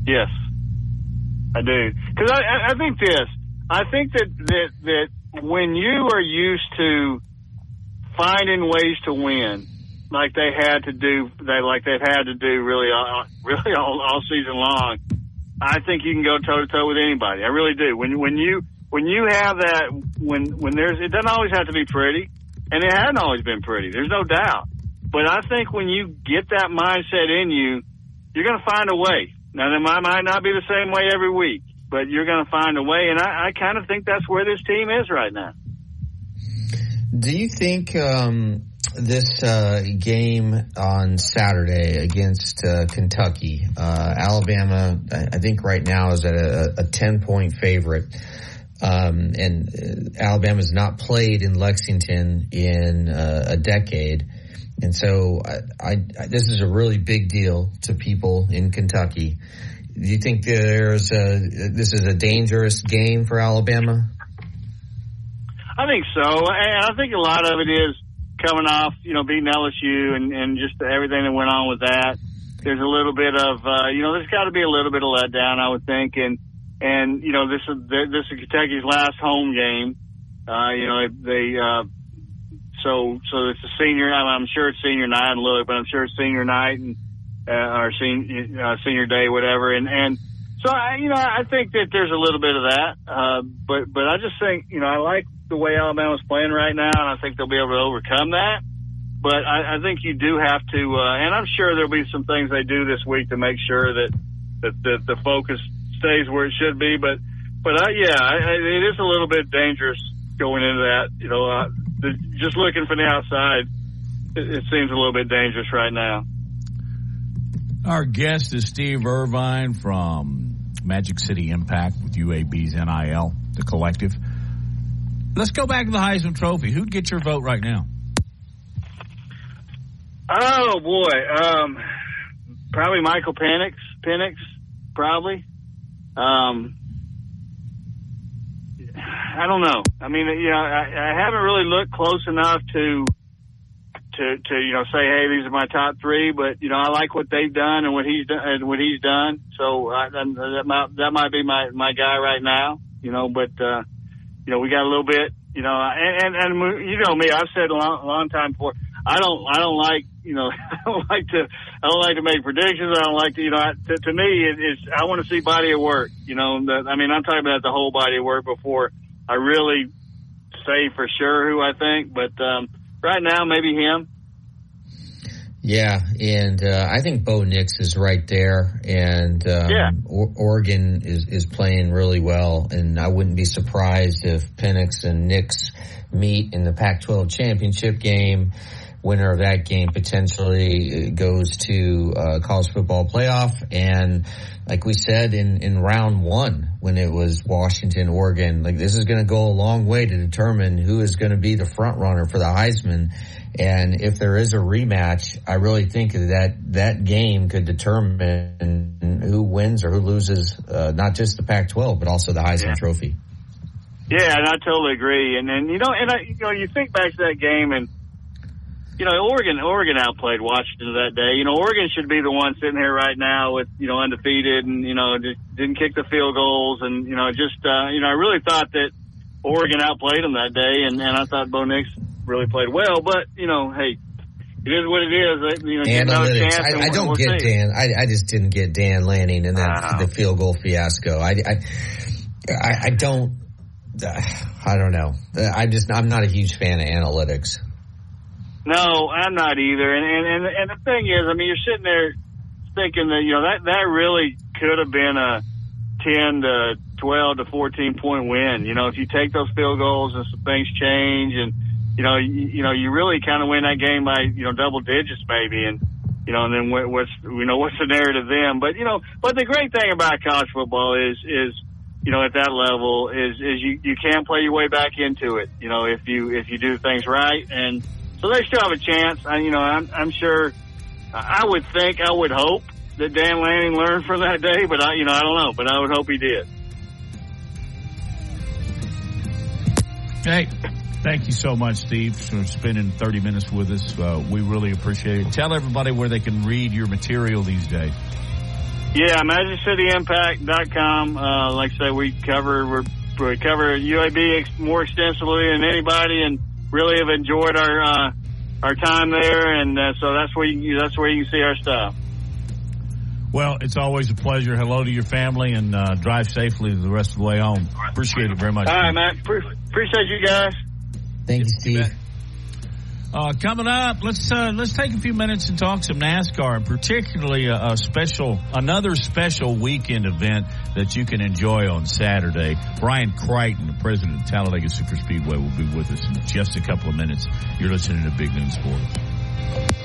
Yes, I do. Because I, I think this. I think that, that that when you are used to finding ways to win, like they had to do, they like they've had to do really, all, [LAUGHS] really all, all season long. I think you can go toe to toe with anybody. I really do. When when you when you have that, when when there's, it doesn't always have to be pretty, and it hasn't always been pretty. There's no doubt. But I think when you get that mindset in you, you're going to find a way. Now, might, might not be the same way every week, but you're going to find a way. And I, I kind of think that's where this team is right now. Do you think um, this uh, game on Saturday against uh, Kentucky, uh, Alabama, I think right now is at a, a 10 point favorite. Um, and uh, Alabama's not played in Lexington in uh, a decade. And so I, I, this is a really big deal to people in Kentucky. Do you think there's a, this is a dangerous game for Alabama? I think so. And I think a lot of it is coming off, you know, beating LSU and, and just everything that went on with that. There's a little bit of, uh, you know, there's got to be a little bit of letdown, I would think. And, and, you know, this is, this is Kentucky's last home game. Uh, you know, they, uh, so so it's a senior. I'm sure it's senior night and look, but I'm sure it's senior night and uh, or senior uh, senior day, whatever. And and so I, you know, I think that there's a little bit of that. Uh, but but I just think you know I like the way Alabama's playing right now, and I think they'll be able to overcome that. But I, I think you do have to, uh, and I'm sure there'll be some things they do this week to make sure that that, that the focus stays where it should be. But but uh, yeah, I, it is a little bit dangerous going into that. You know, uh, the, just looking from the outside, it, it seems a little bit dangerous right now. Our guest is Steve Irvine from Magic City Impact with UAB's NIL, the collective. Let's go back to the Heisman Trophy. Who'd get your vote right now? Oh boy, um, probably Michael Penix. Penix, probably. Um, I don't know. I mean, you know, I, I haven't really looked close enough to to to you know say, hey, these are my top three. But you know, I like what they've done and what he's done and what he's done. So I, that might that might be my my guy right now. You know, but uh, you know, we got a little bit. You know, and and, and you know me, I've said a long, long time before. I don't I don't like you know [LAUGHS] I don't like to I don't like to make predictions. I don't like to you know I, to, to me it, it's I want to see body of work. You know, the, I mean I'm talking about the whole body of work before I really say for sure who I think, but um, right now maybe him. Yeah, and uh, I think Bo Nix is right there, and um, yeah. o- Oregon is is playing really well, and I wouldn't be surprised if Penix and Nix meet in the Pac-12 championship game. Winner of that game potentially uh, goes to uh, college football playoff, and like we said in, in round one when it was Washington, Oregon, like this is going to go a long way to determine who is going to be the front runner for the Heisman. And if there is a rematch, I really think that that game could determine who wins or who loses, uh, not just the Pac-12, but also the Heisman yeah. Trophy. Yeah, and I totally agree. And then, you know, and I, you know, you think back to that game and, you know, Oregon, Oregon outplayed Washington that day. You know, Oregon should be the one sitting here right now with, you know, undefeated and, you know, just didn't kick the field goals. And, you know, just, uh, you know, I really thought that Oregon outplayed them that day. And, and I thought Bo Nix really played well. But, you know, hey, it is what it is. You know, Analytics. I, I, don't get see. Dan. I, I just didn't get Dan Lanning and that uh, the field goal fiasco. I, I, I, I don't. I don't know. I just I'm not a huge fan of analytics. No, I'm not either. And and and, and the thing is, I mean, you're sitting there thinking that you know that that really could have been a ten to twelve to fourteen point win. You know, if you take those field goals and some things change and you know, you, you know, you really kind of win that game by, you know, double digits maybe. And, you know, and then what, what's, you know, what's the narrative then? But, you know, but the great thing about college football is, is, you know, at that level is, is you, you can play your way back into it, you know, if you, if you do things right. And so they still have a chance. I, you know, I'm, I'm sure, I would think, I would hope that Dan Lanning learned from that day, but I, you know, I don't know, but I would hope he did. Hey, Thank you so much, Steve, for spending 30 minutes with us. Uh, we really appreciate it. Tell everybody where they can read your material these days. Yeah, MagicCityImpact.com. Uh, like I say, we cover we cover UAB more extensively than anybody, and really have enjoyed our uh, our time there. And uh, so that's where you that's where you can see our stuff. Well, it's always a pleasure. Hello to your family, and uh, drive safely the rest of the way home. Appreciate it very much. All right, man. Appreciate you guys. Thank you, Steve. Uh, coming up, let's uh, let's take a few minutes and talk some NASCAR, and particularly a, a, special, another special weekend event that you can enjoy on Saturday. Brian Crichton, the president of Talladega Superspeedway, will be with us in just a couple of minutes. You're listening to Big Noon Sports.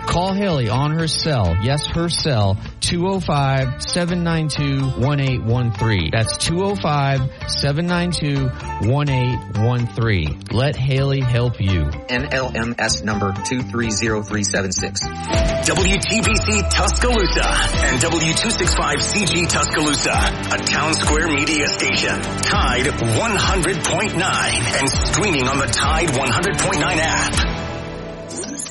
Call Haley on her cell, yes, her cell, 205-792-1813. That's 205-792-1813. Let Haley help you. NMLS number 230376. WTBC Tuscaloosa and W265CG Tuscaloosa, a town square media station. Tide 100.9 and streaming on the Tide 100.9 app.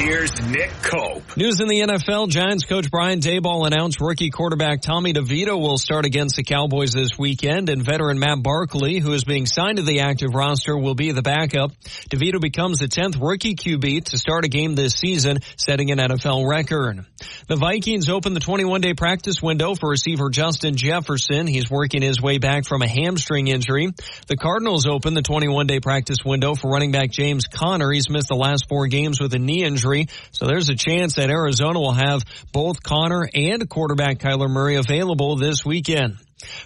Here's Nick Cope. News in the NFL. Giants coach Brian Daboll announced rookie quarterback Tommy DeVito will start against the Cowboys this weekend, and veteran Matt Barkley, who is being signed to the active roster, will be the backup. DeVito becomes the 10th rookie QB to start a game this season, setting an NFL record. The Vikings open the 21-day practice window for receiver Justin Jefferson. He's working his way back from a hamstring injury. The Cardinals open the 21-day practice window for running back James Conner. He's missed the last four games with a knee injury injury. So there's a chance that Arizona will have both Conner and quarterback Kyler Murray available this weekend.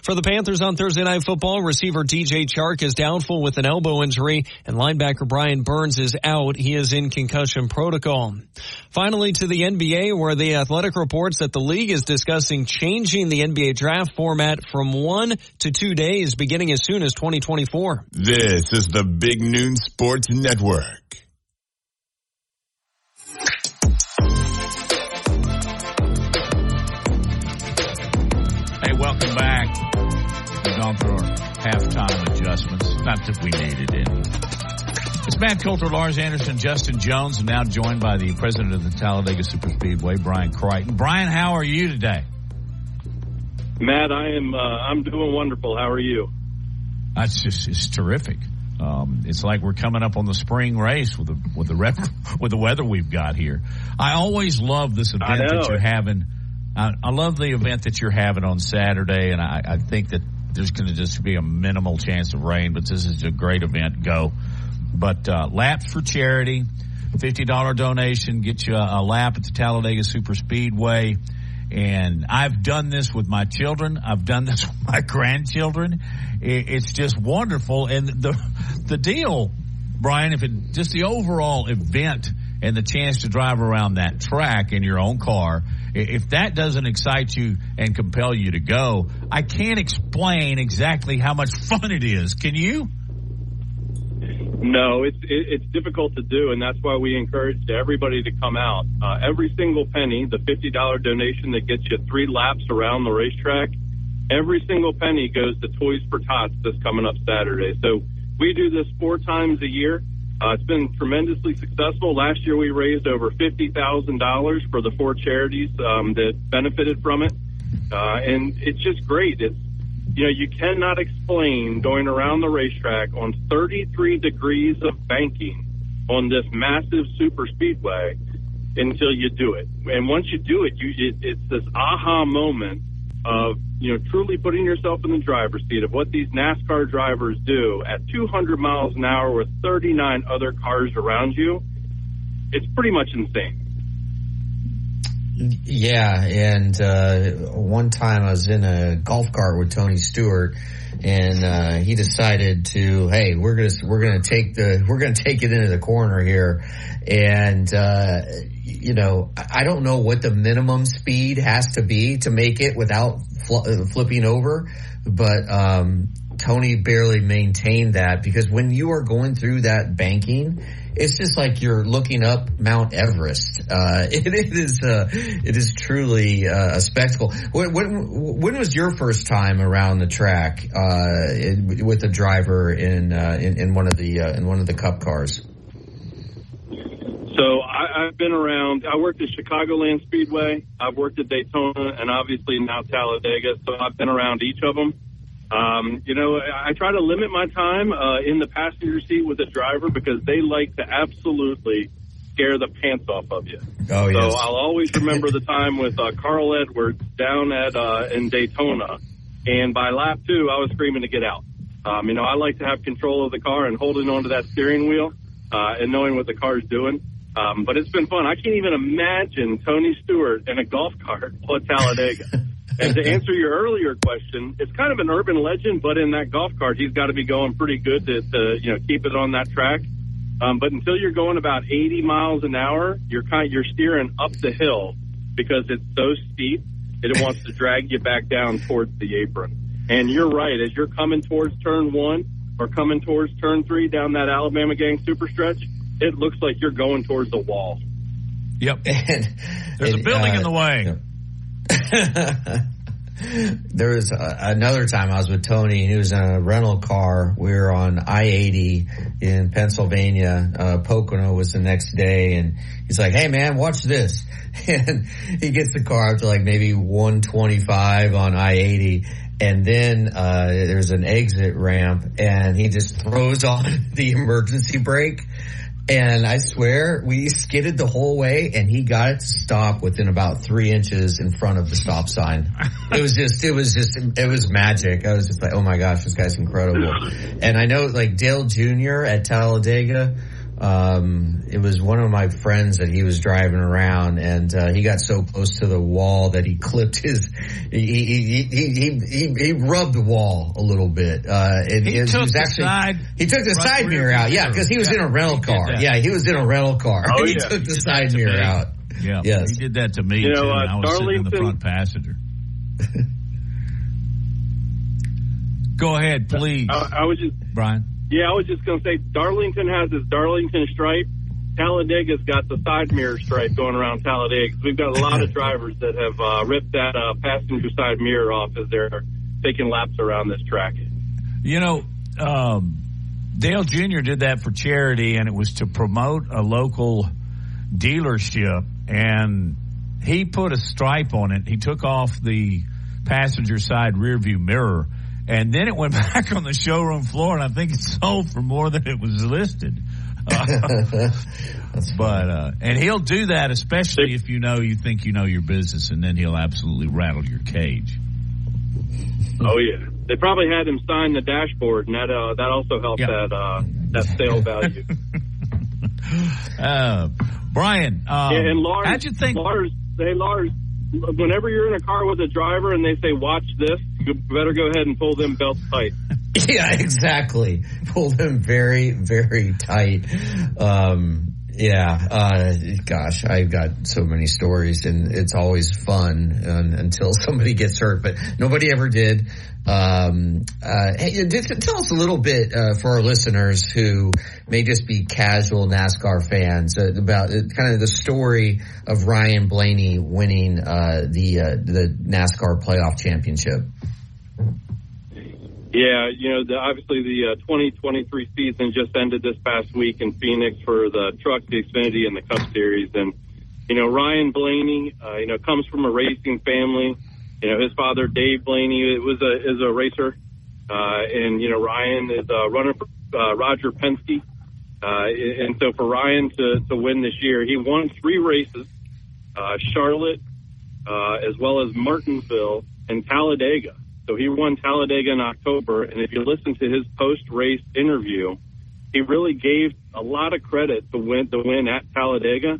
For the Panthers on Thursday Night Football, receiver DJ Chark is doubtful with an elbow injury, and linebacker Brian Burns is out. He is in concussion protocol. Finally, to the NBA, where the Athletic reports that the league is discussing changing the NBA draft format from one to two days, beginning as soon as 2024. This is the Big Noon Sports Network. We've gone through our halftime adjustments. Not that we needed it. It's Matt Coulter, Lars Anderson, Justin Jones, and now joined by the president of the Talladega Superspeedway, Brian Crichton. Brian, how are you today? Matt, I am. Uh, I'm doing wonderful. How are you? That's just it's terrific. Um, it's like we're coming up on the spring race with the with the rep, [LAUGHS] with the weather we've got here. I always love this event that you're having I, I love the event that you're having on Saturday, and I, I think that there's going to just be a minimal chance of rain, but this is a great event. Go. But uh, laps for charity, $50 donation, get you a, a lap at the Talladega Super Speedway. And I've done this with my children. I've done this with my grandchildren. It's just wonderful. And the, the deal, Brian, if it just the overall event and the chance to drive around that track in your own car, if that doesn't excite you and compel you to go, I can't explain exactly how much [LAUGHS] fun it is. Can you? No, it's it's difficult to do, and that's why we encourage everybody to come out. Uh, every single penny, the fifty dollar donation that gets you three laps around the racetrack, every single penny goes to Toys for Tots this coming up Saturday. So we do this four times a year. Uh, it's been tremendously successful. Last year we raised over fifty thousand dollars for the four charities um, that benefited from it, uh, and it's just great. It's you know, you cannot explain going around the racetrack on 33 degrees of banking on this massive super speedway until you do it. And once you do it, you it, it's this aha moment of you know truly putting yourself in the driver's seat of what these NASCAR drivers do at 200 miles an hour with 39 other cars around you. It's pretty much insane. Yeah, and uh, one time I was in a golf cart with Tony Stewart, and uh, he decided to, hey, we're gonna we're gonna take the we're gonna take it into the corner here, and uh, you know I don't know what the minimum speed has to be to make it without fl- flipping over, but um, Tony barely maintained that because when you are going through that banking it's just like you're looking up Mount Everest. Uh, it, [LAUGHS] it is, uh, it is truly uh, a spectacle. When, when, when, was your first time around the track uh, with a driver in, uh, in, in one of the uh, in one of the Cup cars? So I, I've been around. I worked at Chicagoland Speedway. I've worked at Daytona, and obviously now Talladega. So I've been around each of them. Um, you know, I try to limit my time uh, in the passenger seat with the driver because they like to absolutely scare the pants off of you. Oh, yes. So I'll always remember the time with uh, Carl Edwards down at uh, in Daytona, and by lap two, I was screaming to get out. Um, you know, I like to have control of the car and holding onto that steering wheel uh, and knowing what the car's doing. Um, but it's been fun. I can't even imagine Tony Stewart in a golf cart at Talladega. [LAUGHS] And to answer your earlier question, it's kind of an urban legend, but in that golf cart, he's got to be going pretty good to, to you know keep it on that track. Um, but until you're going about 80 miles an hour, you're kind you're steering up the hill because it's so steep that it wants to drag you back down towards the apron. And you're right, as you're coming towards turn one or coming towards turn three down that Alabama gang super stretch, it looks like you're going towards the wall. Yep. [LAUGHS] There's a building uh, in the way. [LAUGHS] there was uh, another time I was with Tony and he was in a rental car. We were on I-80 in Pennsylvania. Uh, Pocono was the next day and he's like, Hey man, watch this. [LAUGHS] And he gets the car up to like maybe 125 on I-80 and then uh, there's an exit ramp and he just throws on the emergency brake and I swear we skidded the whole way and he got it to stop within about three inches in front of the stop sign. it was just, it was just, it was magic. I was just like, oh my gosh, this guy's incredible. And I know like Dale Jr. at Talladega, um, it was one of my friends that he was driving around and uh, he got so close to the wall that he [LAUGHS] clipped his he he he he, he rubbed the wall a little bit uh and he, it, took was actually, side he took the side mirror out. Yeah because he was yeah, in a rental car. yeah he was in a rental car. Oh, [LAUGHS] he yeah. took the side mirror out. Yeah yes. he did that to me you too. know, uh, I was Darlington, sitting in the front passenger. [LAUGHS] Go ahead please. I, I was just Brian yeah, I was just going to say Darlington has his Darlington stripe. Talladega's got the side mirror stripe going around Talladega. We've got a lot of [LAUGHS] drivers that have uh, ripped that uh, passenger side mirror off as they're taking laps around this track. You know, um, Dale Jr. did that for charity, and it was to promote a local dealership, and he put a stripe on it. He took off the passenger side rear view mirror and then it went [LAUGHS] back on the showroom floor, and I think it sold for more than it was listed. Uh, [LAUGHS] but uh, and he'll do that, especially if you know you think you know your business, and then he'll absolutely rattle your cage. Oh yeah, they probably had him sign the dashboard, and that uh, that also helped yeah. that uh, that sale value. [LAUGHS] uh, Brian, um, yeah, and Lars, how'd you think? Lars, hey Lars, whenever you're in a car with a driver and they say, watch this, you better go ahead and pull them belts tight. [LAUGHS] Yeah, exactly. Pull them very, very tight. Um, yeah, uh, gosh, I've got so many stories and it's always fun uh, until [LAUGHS] somebody gets hurt, but nobody ever did. Um, uh, hey, tell us a little bit, uh, for our listeners who may just be casual NASCAR fans uh, about uh, kind of the story of Ryan Blaney winning, the, the NASCAR playoff championship. Yeah, you know, the, obviously the uh, 2023 season just ended this past week in Phoenix for the Truck, the Xfinity, and the Cup Series. And, you know, Ryan Blaney, uh, you know, comes from a racing family. You know, his father, Dave Blaney, was a, is a racer. Uh, and, you know, Ryan is a runner for uh, Roger Penske. Uh, and so for Ryan to, to win this year, he won three races, uh, Charlotte, uh, as well as Martinsville and Talladega. So he won Talladega in October, and if you listen to his post-race interview, he really gave a lot of credit to win the win at Talladega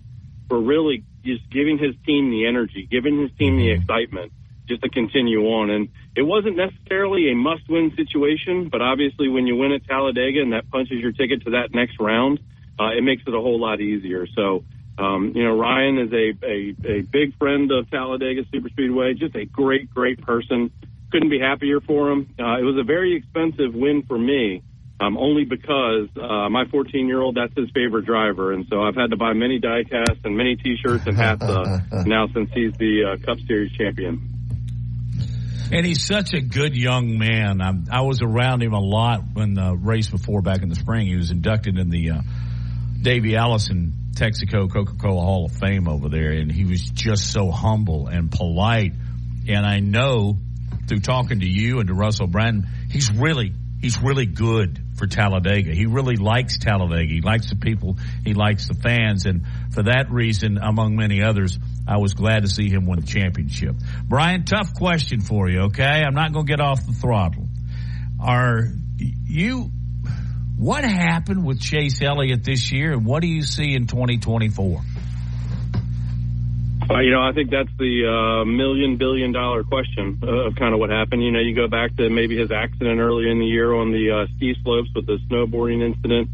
for really just giving his team the energy, giving his team the excitement just to continue on. And it wasn't necessarily a must-win situation, but obviously when you win at Talladega and that punches your ticket to that next round, uh, it makes it a whole lot easier. So, um, you know, Ryan is a, a, a big friend of Talladega Super Superspeedway, just a great, great person couldn't be happier for him. Uh, it was a very expensive win for me, um, only because uh, my 14 year old, that's his favorite driver. And so I've had to buy many diecasts and many t shirts and hats uh, [LAUGHS] now since he's the uh, Cup Series champion. And he's such a good young man. I'm, i was around him a lot when the race before back in the spring. He was inducted in the uh, Davey Allison Texaco Coca Cola Hall of Fame over there, and he was just so humble and polite. And I know through talking to you and to Russell Branham, he's really he's really good for Talladega. He really likes Talladega. He likes the people. He likes the fans, and for that reason, among many others, I was glad to see him win the championship. Brian, tough question for you. Okay, I'm not going to get off the throttle. Are you? What happened with Chase Elliott this year, and what do you see in 2024? Uh, you know, I think that's the uh, million billion dollar question of kind of what happened. You know, you go back to maybe his accident earlier in the year on the uh, ski slopes with the snowboarding incident.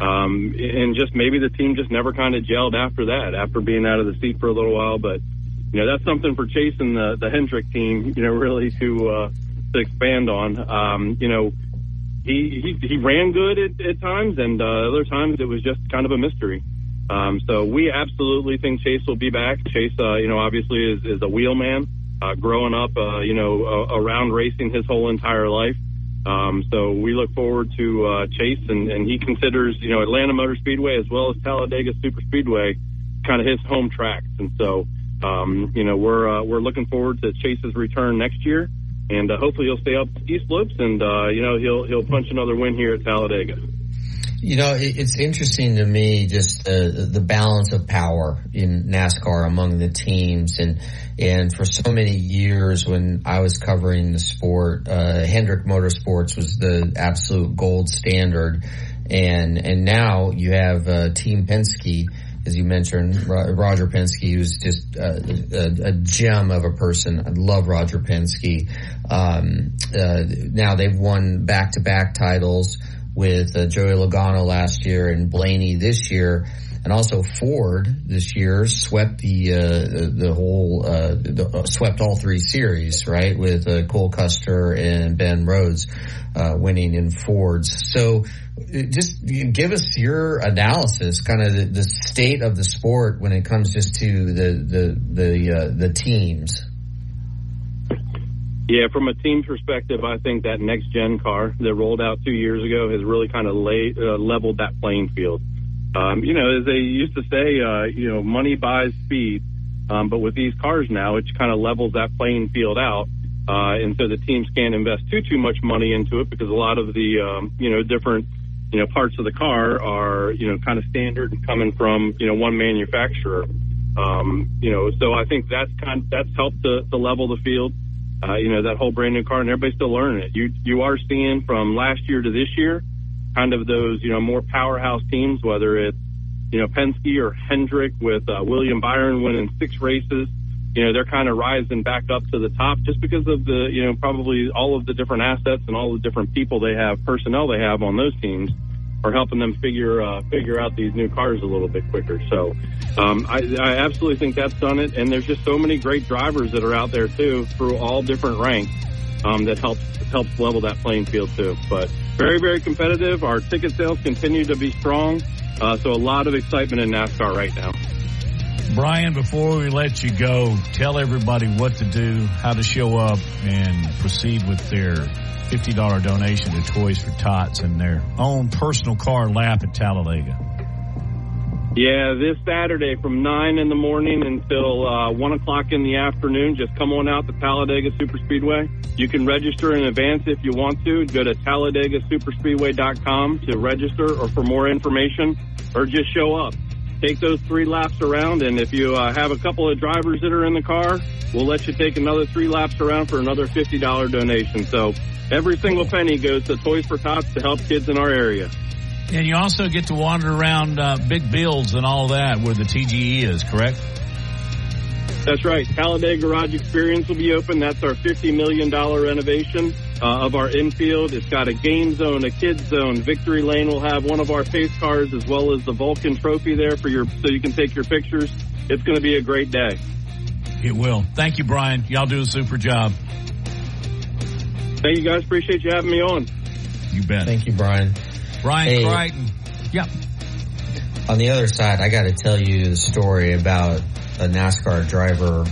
Um, and just maybe the team just never kind of gelled after that, after being out of the seat for a little while. But, you know, that's something for chasing the, the Hendrick team, you know, really to, uh, to expand on. Um, you know, he, he, he ran good at, at times and, uh, other times it was just kind of a mystery. Um, so we absolutely think Chase will be back. Chase, uh, you know, obviously is, is a wheelman, uh, growing up, uh, you know, uh, around racing his whole entire life. Um, so we look forward to uh, Chase, and, and he considers, you know, Atlanta Motor Speedway as well as Talladega Super Speedway kind of his home tracks. And so, um, you know, we're uh, we're looking forward to Chase's return next year, and uh, hopefully he'll stay up ski slopes, and uh, you know he'll he'll punch another win here at Talladega. You know, it's interesting to me just uh, the balance of power in NASCAR among the teams, and and for so many years when I was covering the sport, uh, Hendrick Motorsports was the absolute gold standard, and and now you have uh, Team Penske, as you mentioned, Roger Penske, who's just uh, a, a, gem of a person. I love Roger Penske. Um, uh, now they've won back to back titles with uh, Joey Logano last year and Blaney this year, and also Ford this year swept the uh, the whole uh, the, uh, swept all three series right with uh, Cole Custer and Ben Rhodes uh, winning in Fords. So just give us your analysis, kind of the, the, state of the sport when it comes just to the the the the teams. Yeah, from a team perspective, I think that next gen car that rolled out two years ago has really kind of laid, uh, leveled that playing field. Um, you know, as they used to say, uh, you know, money buys speed. Um, but with these cars now, it kind of levels that playing field out. Uh, and so the teams can't invest too, too much money into it because a lot of the, um, you know, different, you know, parts of the car are, you know, kind of standard and coming from, you know, one manufacturer. Um, you know, so I think that's kind of, that's helped to, to level the field uh, you know, that whole brand new car and everybody's still learning it. You, you are seeing from last year to this year kind of those, you know, more powerhouse teams, whether it's, you know, Penske or Hendrick with uh, William Byron winning six races. you know, they're kind of rising back up to the top just because of the, you know, probably all of the different assets and all the different people they have, personnel they have on those teams are helping them figure uh, figure out these new cars a little bit quicker. So um, I, I absolutely think that's done it. And there's just so many great drivers that are out there too through all different ranks um, that helps helps level that playing field too. But very very competitive. Our ticket sales continue to be strong. Uh, so a lot of excitement in NASCAR right now. Brian, before we let you go, tell everybody what to do, how to show up, and proceed with their $50 donation to Toys for Tots and their own personal car lap at Talladega. Yeah, this Saturday from 9 in the morning until uh, 1 o'clock in the afternoon, just come on out to Talladega Superspeedway. You can register in advance if you want to. Go to TalladegaSuperspeedway.com to register or for more information, or just show up take those three laps around. And if you uh, have a couple of drivers that are in the car, we'll let you take another three laps around for another $50 donation. So every single penny goes to Toys for Tots to help kids in our area. And you also get to wander around uh, Big Bills and all that where the TGE is, correct? That's right. Talladega Garage Experience will be open. That's our $50 million renovation uh, of our infield. It's got a game zone, a kids zone. Victory Lane will have one of our pace cars as well as the Vulcan trophy there for your, so you can take your pictures. It's going to be a great day. It will. Thank you, Brian. Y'all do a super job. Thank you guys. Appreciate you having me on. You bet. Thank you, Brian. Brian hey, Crichton. Yep. On the other side, I got to tell you the story about a NASCAR driver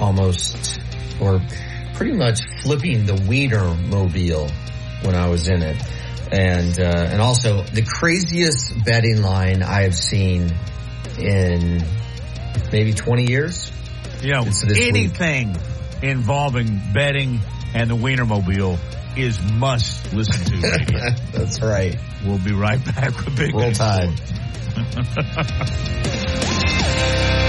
almost, or pretty much flipping the Wiener mobile when I was in it. And, uh, and also the craziest betting line I have seen in maybe 20 years. Yeah, anything week. involving betting and the Wienermobile is must listen to. [LAUGHS] That's right. We'll be right back with Big Roll Tide. [LAUGHS]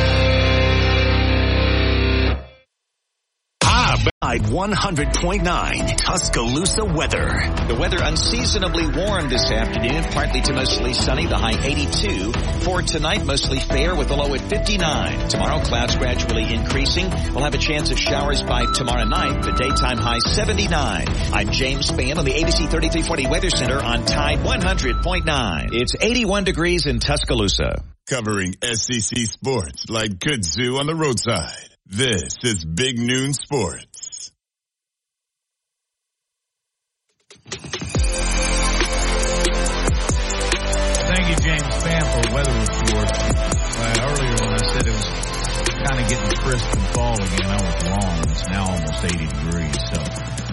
100.9 Tuscaloosa weather. The weather unseasonably warm this afternoon, partly to mostly sunny, the high 82. For tonight, mostly fair with a low at 59. Tomorrow, clouds gradually increasing. We'll have a chance of showers by tomorrow night, the daytime high 79. I'm James Spann on the ABC 3340 Weather Center on Tide 100.9. It's 81 degrees in Tuscaloosa. Covering SEC sports like kudzu on the roadside. This is Big Noon Sports. Thank you, James Spann, for weather report. Uh, earlier when I said it was kind of getting crisp and fall again, I was wrong. It's now almost 80 degrees. So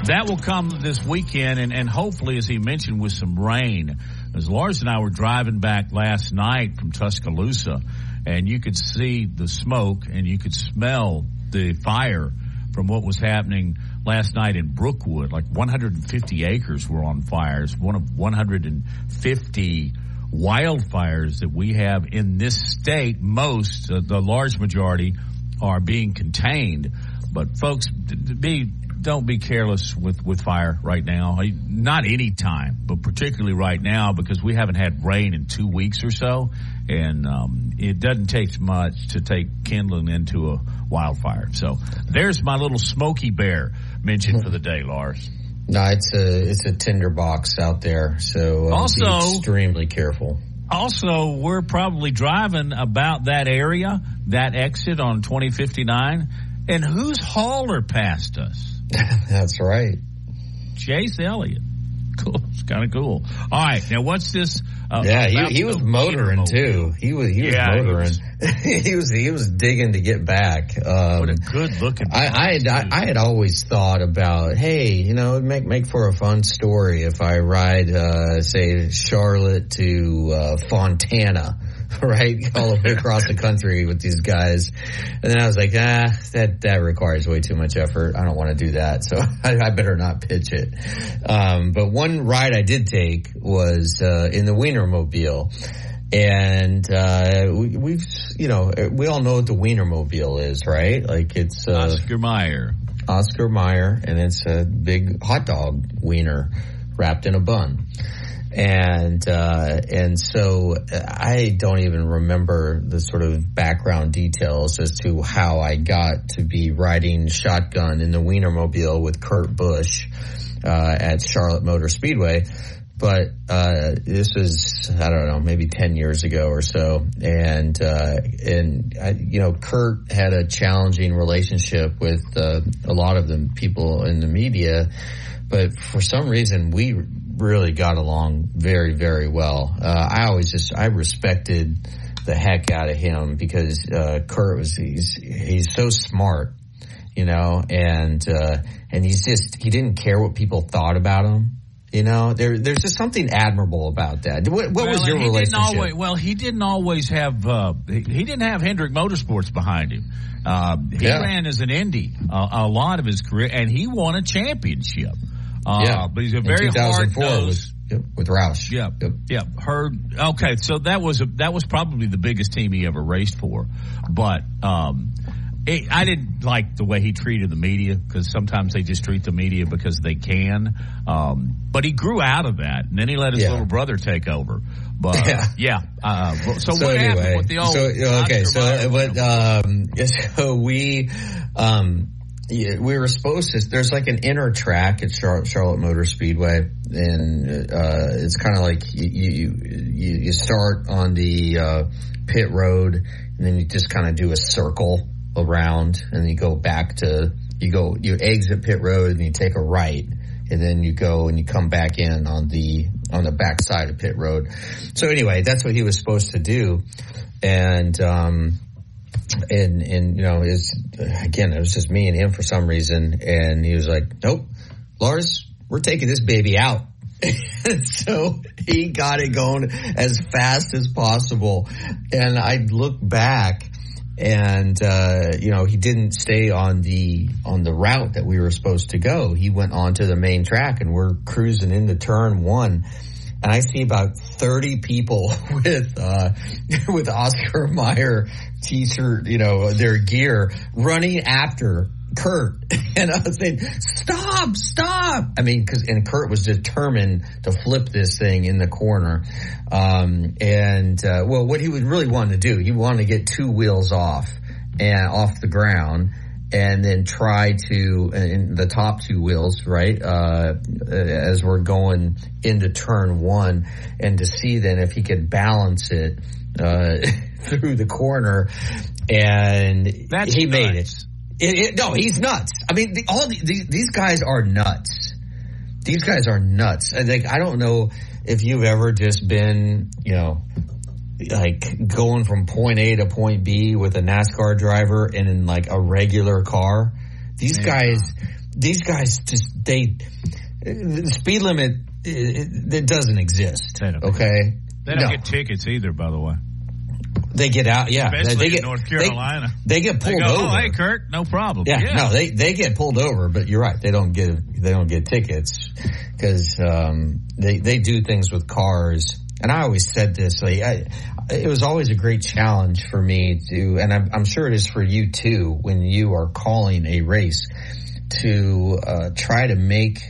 that will come this weekend and, and hopefully, as he mentioned, with some rain. As Lars and I were driving back last night from Tuscaloosa and you could see the smoke and you could smell the fire from what was happening last night in Brookwood. Like 150 acres were on fires. One of 150 wildfires that we have in this state. Most, uh, the large majority, are being contained. But folks, be don't be careless with with fire right now. Not any time, but particularly right now because we haven't had rain in two weeks or so, and um, it doesn't take much to take kindling into a wildfire. So there's my little Smokey Bear mention for the day, Lars. No, it's a it's a tinderbox out there, so uh, also extremely careful. Also, we're probably driving about that area, that exit on 2059, and who's hauler passed us? [LAUGHS] That's right, Chase Elliott. Cool, [LAUGHS] it's kind of cool. All right, now what's this? Uh, yeah, he, he was motoring too. He was he was yeah, motoring. He was, [LAUGHS] he was, he was digging to get back. Um, what a good looking. I I had, I, I had always thought about hey, you know, make make for a fun story if I ride uh, say Charlotte to uh, Fontana [LAUGHS] right? All the way across the country with these guys. And then I was like, ah, that, that requires way too much effort. I don't want to do that. So [LAUGHS] I, I better not pitch it. Um, but one ride I did take was, uh, in the Wienermobile. And, uh, we, have you know, we all know what the Wienermobile is, right? Like it's, uh, Oscar Mayer. Oscar Mayer, and it's a big hot dog wiener wrapped in a bun. And uh, and so I don't even remember the sort of background details as to how I got to be riding shotgun in the Wienermobile with Kurt Busch uh, at Charlotte Motor Speedway. But uh, this was I don't know maybe ten years ago or so, and uh, and I, you know Kurt had a challenging relationship with uh, a lot of the people in the media, but for some reason we really got along very, very well. Uh, I always just, I respected the heck out of him because, uh, Kurt was, he's, he's so smart, you know, and, uh, and he's just, he didn't care what people thought about him. You know, there, there's just something admirable about that. What, what well, was your he relationship? Didn't always, well, he didn't always have. Uh, he, he, didn't have Hendrick Motorsports behind him. Uh, he yeah. ran as an Indy uh, a lot of his career, and he won a championship. Uh, yeah, but he's a very hard nosed. Yep, with Roush. Yep, yep, yep. Heard. Okay, so that was a, that was probably the biggest team he ever raced for, but um, it, I didn't like the way he treated the media because sometimes they just treat the media because they can. Um, but he grew out of that, and then he let his yeah. little brother take over. But [LAUGHS] yeah, yeah. Uh, so, so, what anyway, happened with the old? So okay, so? Um, [LAUGHS] so we. Um, we were supposed to. There's like an inner track at Charlotte, Motor Speedway, and uh, it's kind of like you, you you start on the uh, pit road, and then you just kind of do a circle around, and you go back to you go you exit pit road, and you take a right, and then you go and you come back in on the on the back side of pit road. So anyway, that's what he was supposed to do, and um, and and you know is again it was just me and him for some reason. And he was like nope lars we're taking this baby out. [LAUGHS] So he got it going as fast as possible. And i look back and uh, you know he didn't stay on the on the route that we were supposed to go. He went on to the main track and we're cruising into turn one and I see about 30 people [LAUGHS] with, uh, [LAUGHS] with Oscar Mayer t-shirt, you know, their gear running after Kurt. [LAUGHS] And I was saying, stop, stop. I mean, cause, and Kurt was determined to flip this thing in the corner. Um, and, uh, well, what he would really want to do, he wanted to get two wheels off and off the ground and then try to in the top two wheels right uh, as we're going into turn one and to see then if he could balance it uh, [LAUGHS] through the corner and That's he nuts. made it. It, it. no he's nuts i mean the, all the, the, these guys are nuts these guys are nuts i think i don't know if you've ever just been you know like going from point A to point B with a NASCAR driver and in like a regular car. These Man. guys, these guys just they the speed limit it, it doesn't exist. They okay, they don't no. get tickets either. By the way, they get out. Yeah, Especially they get North Carolina. They, they get pulled they go, over. Oh, hey, Kurt, no problem. Yeah, yeah, no, they they get pulled over, but you're right. They don't get they don't get tickets because um, they they do things with cars and I always said this, like, I, it was always a great challenge for me to, and I'm, I'm, sure it is for you too, when you are calling a race to uh, try to make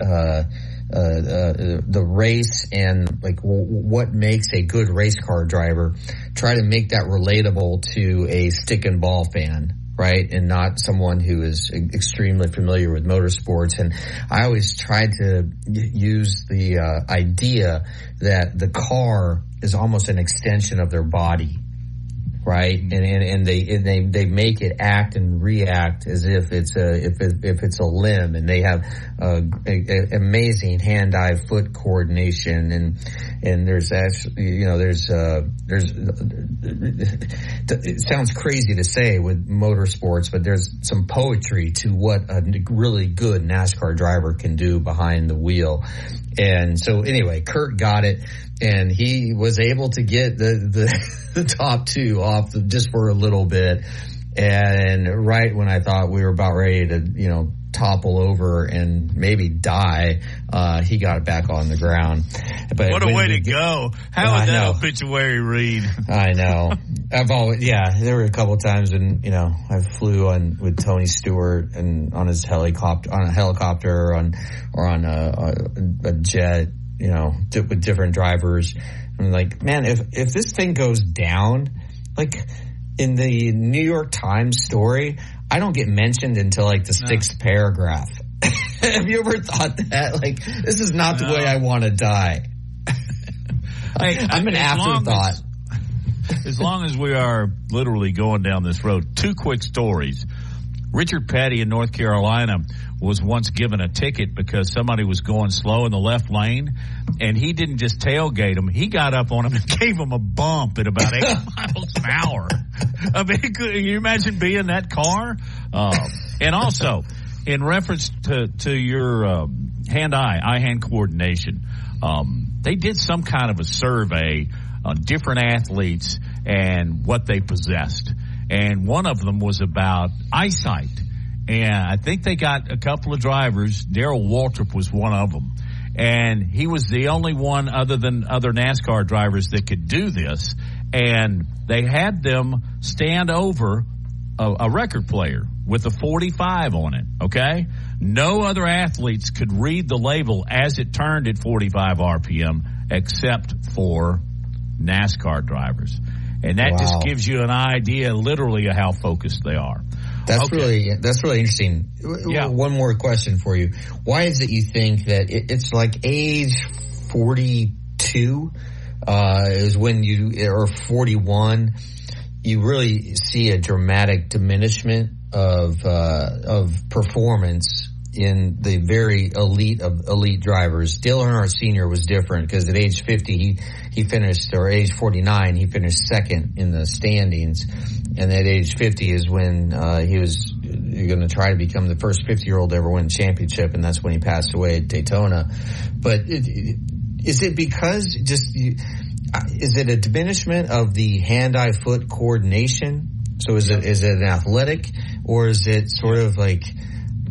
uh, uh, uh the race and like w- what makes a good race car driver, try to make that relatable to a stick and ball fan right? And not someone who is extremely familiar with motorsports. And I always tried to use the uh, idea that the car is almost an extension of their body right? And, and, and they, and they, they make it act and react as if it's a, if it, if it's a limb and they have a, a, amazing hand-eye foot coordination and, and there's actually, you know, there's, uh, there's, [LAUGHS] it sounds crazy to say with motorsports, but there's some poetry to what a really good NASCAR driver can do behind the wheel. And so anyway, Kurt got it and he was able to get the, the, [LAUGHS] the top two off just for a little bit. And right when I thought we were about ready to, you know, topple over and maybe die, uh, he got it back on the ground. But what a way to go! How would that obituary read? I know. I've always, yeah. There were a couple times when you know I flew on with Tony Stewart and on his helicopter, on a helicopter, or on or on a, a, a jet you know, di- with different drivers. I'm like, man, if if this thing goes down, like in the New York Times story, I don't get mentioned until like the sixth paragraph. [LAUGHS] Have you ever thought that? Like, this is not the way I want to die. [LAUGHS] Hey, I'm an afterthought. As, as long as we are literally going down this road, two quick stories. Richard Petty in North Carolina was once given a ticket because somebody was going slow in the left lane, and he didn't just tailgate him; he got up on him and [LAUGHS] gave him a bump at about eight [LAUGHS] miles an hour. I mean, [LAUGHS] could you imagine being that car? Uh, and also, in reference to to your um, hand-eye eye-hand coordination, um, they did some kind of a survey on different athletes and what they possessed. And one of them was about eyesight. And I think they got a couple of drivers. Darrell Waltrip was one of them. And he was the only one other than other NASCAR drivers that could do this. And they had them stand over a, a record player with a 45 on it. Okay. No other athletes could read the label as it turned at 45 RPM except for NASCAR drivers. And that Wow. just gives you an idea literally of how focused they are. That's Okay. really that's really interesting. Yeah. One more question for you: Why is it you think that it, it's like age forty two uh, is when you or forty one you really see a dramatic diminishment of uh, of performance in the very elite of elite drivers. Dale Earnhardt Sr. was different because at age 50 he he finished or age 49 he finished second in the standings, and at age 50 is when uh, he was going to try to become the first 50 year old to ever win a championship, and that's when he passed away at Daytona. But it, is it because just uh, is it a diminishment of the hand-eye foot coordination? So is it is it an athletic or is it sort of like,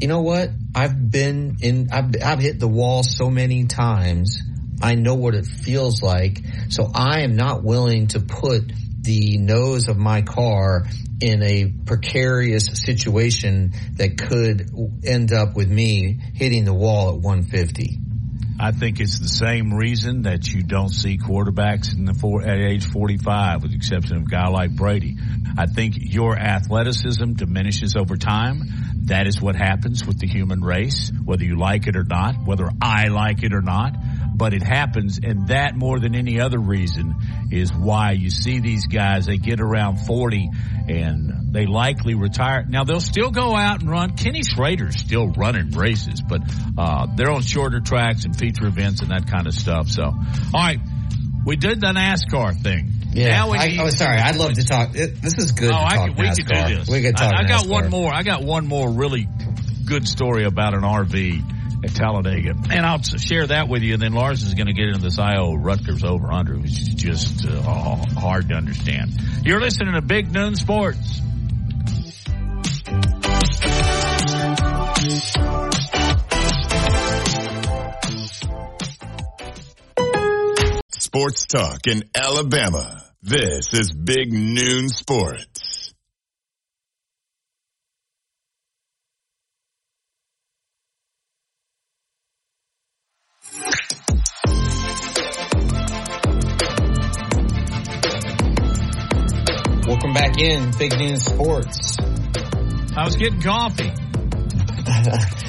you know what? I've been in, I've, I've hit the wall so many times. I know what it feels like. So I am not willing to put the nose of my car in a precarious situation that could end up with me hitting the wall at 150. I think it's the same reason that you don't see quarterbacks in the four, at age 45, with the exception of a guy like Brady. I think your athleticism diminishes over time. That is what happens with the human race, whether you like it or not, whether I like it or not. But it happens, and that more than any other reason is why you see these guys. They get around 40 and they likely retire. Now they'll still go out and run. Kenny Schrader's still running races, but uh, they're on shorter tracks and feature events and that kind of stuff. So, all right, we did the NASCAR thing. Yeah. Now I, need- oh, sorry. I'd love to talk. It, this is good Oh, I could, we could do this. We could talk I, I got NASCAR. one more. I got one more really good story about an RV at Talladega, and I'll share that with you. And then Lars is going to get into this IO Rutgers over under, which is just uh, hard to understand. You're listening to Big Noon Sports. Sports talk in Alabama. This is Big Noon Sports. Welcome back in Big Noon Sports. I was getting coffee. [LAUGHS]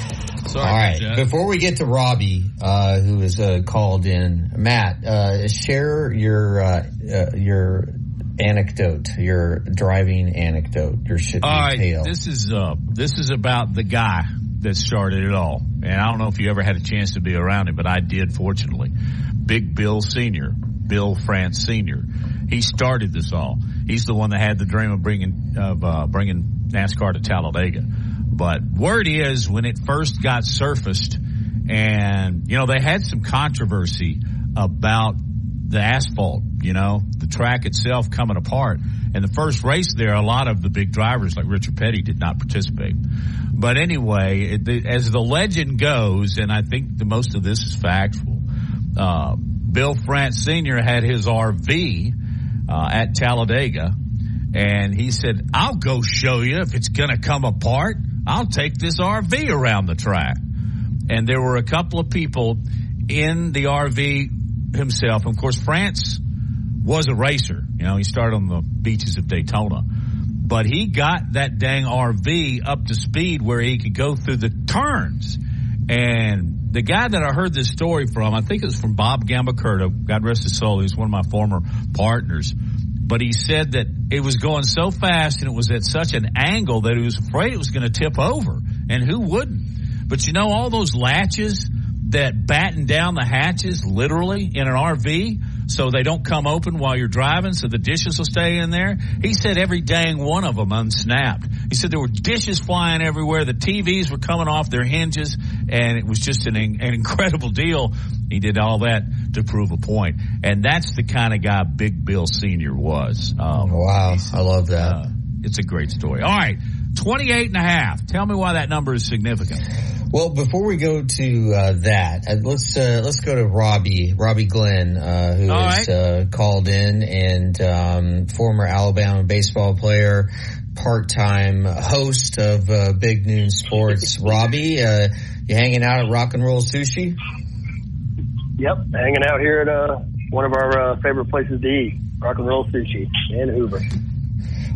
Sorry, All right. Jeff. Before we get to Robbie, uh, who is uh, called in, Matt, uh, share your uh, uh, your anecdote, your driving anecdote, your shit All right, tale. this is uh, this is about the guy that started it all, and I don't know if you ever had a chance to be around him, but I did, fortunately. Big Bill Senior, Bill France Senior, he started this all. He's the one that had the dream of bringing of uh, bringing NASCAR to Talladega. But word is, when it first got surfaced, and you know they had some controversy about the asphalt, you know, the track itself coming apart. And the first race there, a lot of the big drivers like Richard Petty did not participate. But anyway, it, the, as the legend goes, and I think the most of this is factual, uh, Bill France Sr. had his RV uh, at Talladega, and he said, I'll go show you if it's going to come apart. I'll take this RV around the track. And there were a couple of people in the RV himself. Of course, France was a racer. You know, he started on the beaches of Daytona. But he got that dang RV up to speed where he could go through the turns. And the guy that I heard this story from, I think it was from Bob Gambacurta, God rest his soul, he's one of my former partners. But he said that it was going so fast and it was at such an angle that he was afraid it was going to tip over. And who wouldn't? But you know, all those latches that batten down the hatches literally in an RV so they don't come open while you're driving so the dishes will stay in there. He said every dang one of them unsnapped. He said there were dishes flying everywhere. The TVs were coming off their hinges and it was just an, an incredible deal. He did all that to prove a point. And that's the kind of guy Big Bill Sr. was. Um, wow. I love that. Uh, it's a great story. All right. 28 and a half. Tell me why that number is significant. Well, before we go to uh, that, uh, let's uh, let's go to Robbie Robbie Glenn, uh, who All is right. Uh, called in and um, former Alabama baseball player, part time host of uh, Big Noon Sports. [LAUGHS] Robbie, you hanging out at Rock and Roll Sushi? Yep, hanging out here at one of our favorite places to eat, Rock and Roll Sushi in Hoover.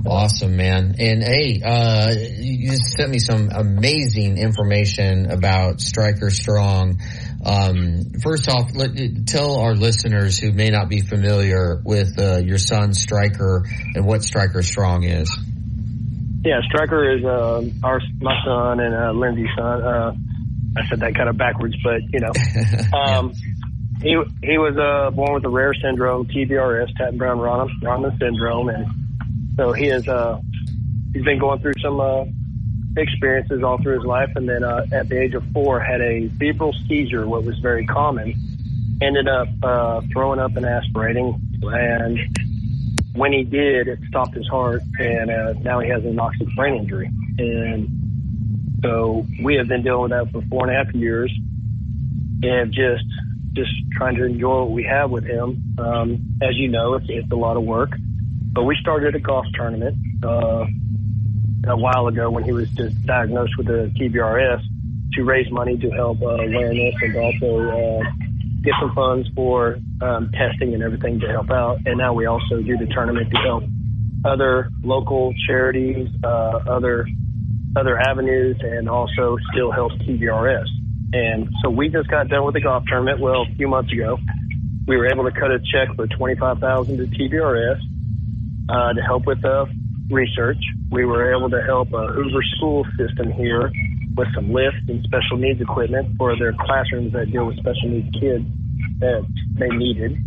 Awesome, man. And hey, uh, you sent me some amazing information about Striker Strong. Um, first off, let, tell our listeners who may not be familiar with uh, your son Striker and what Striker Strong is. Yeah, Striker is uh, our my son and uh, Lindsay's son. Uh, I said that kind of backwards, but you know, [LAUGHS] um, he he was uh, born with a rare syndrome, TBRS, Tatton Brown Rahman syndrome, and so he has uh, he's been going through some uh, experiences all through his life, and then uh, at the age of four had a febrile seizure, what was very common. Ended up uh, throwing up and aspirating, and when he did, it stopped his heart, and uh, now he has an anoxic brain injury. And so we have been dealing with that for four and a half years, and just just trying to enjoy what we have with him. Um, as you know, it's, it's a lot of work. But we started a golf tournament uh, a while ago when he was just diagnosed with a TBRS to raise money to help uh, awareness and also uh, get some funds for um, testing and everything to help out. And now we also do the tournament to help other local charities, uh, other other avenues, and also still helps TBRS. And so we just got done with the golf tournament. Well, a few months ago, we were able to cut a check for twenty five thousand to TBRS uh, to help with the research. We were able to help a Hoover school system here with some lifts and special needs equipment for their classrooms that deal with special needs kids that they needed.